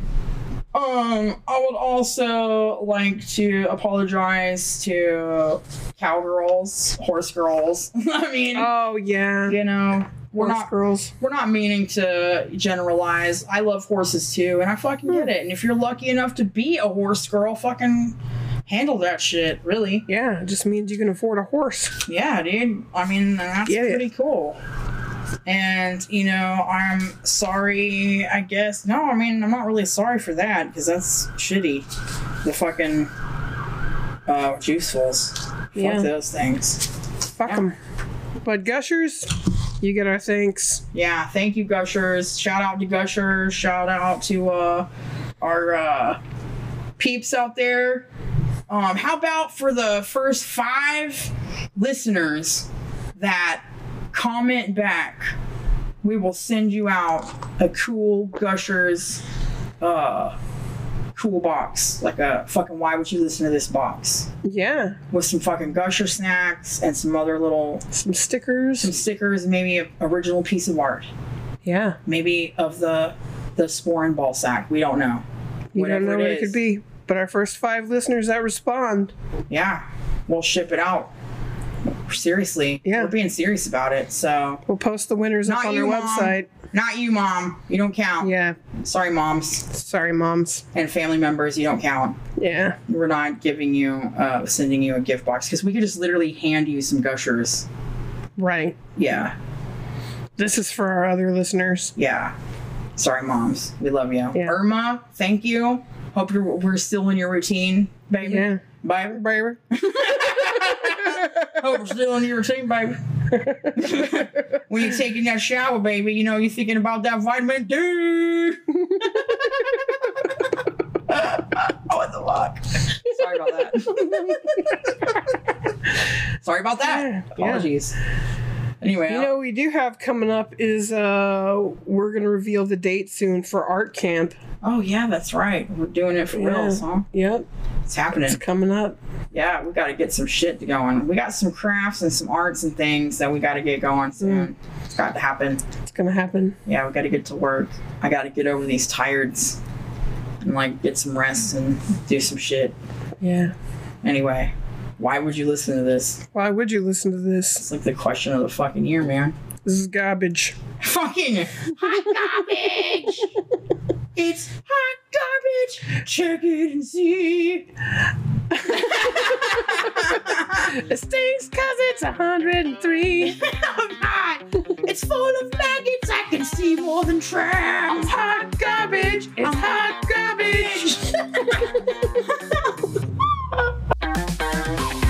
Um, I would also like to apologize to cowgirls, horse girls. [laughs] I mean, Oh yeah, you know, we're Horse not girls. we're not meaning to generalize. I love horses too, and I fucking get it. And if you're lucky enough to be a horse girl, fucking handle that shit, really. Yeah, it just means you can afford a horse. Yeah, dude. I mean, that's Get it. pretty cool. And, you know, I'm sorry, I guess. No, I mean, I'm not really sorry for that because that's shitty. The fucking uh, juicefuls. Fuck Yeah. those things. Fuck them. But Gushers, you get our thanks. Yeah, thank you, Gushers. Shout out to Gushers. Shout out to uh, our uh, peeps out there. Um, how about for the first five listeners that comment back, we will send you out a cool Gushers uh, cool box. Like a fucking why would you listen to this box? Yeah, With some fucking Gusher snacks and some other little some stickers, some stickers. maybe an original piece of art Yeah, maybe of the the sporran ball sack. We don't know. you Whatever don't know it what it is. could be. But our first five listeners that respond, Yeah, we'll ship it out. Seriously, Yeah. we're being serious about it. So we'll post the winners up on our Mom. website. not you, mom. You don't count. Yeah, Sorry, moms sorry, moms. and family members. You don't count. Yeah, We're not giving you, uh, sending you a gift box because we could just literally hand you some gushers. right. Yeah, This is for our other listeners. yeah. Sorry, moms. We love you. Yeah. Irma, thank you. Hope you're, we're still in your routine, baby. Yeah. Bye. Braver. [laughs] Hope we're still on your team, baby. [laughs] when you're taking that shower, baby, you know you're thinking about that vitamin D. [laughs] what the fuck? Sorry about that. [laughs] Sorry about that. Yeah. Anyway, You know, we do have coming up is uh we're gonna reveal the date soon for art camp. oh yeah, that's right. We're doing it for Yeah. real, huh? Yep, It's happening. it's coming up. Yeah, we got to get some shit to going. We got some crafts and some arts and things that we got to get going soon. It's got to happen. It's gonna happen. Yeah, we got to get to work. I got to get over these tireds and like get some rest and do some shit. Yeah. Anyway, why would you listen to this? Why would you listen to this? It's like the question of the fucking year, man. This is garbage. Fucking hot garbage. [laughs] it's hot garbage. Check it and see. [laughs] It stinks cause it's 103. [laughs] I'm hot. It's full of maggots. I can see more than trash. hot garbage. It's hot garbage. Thank you.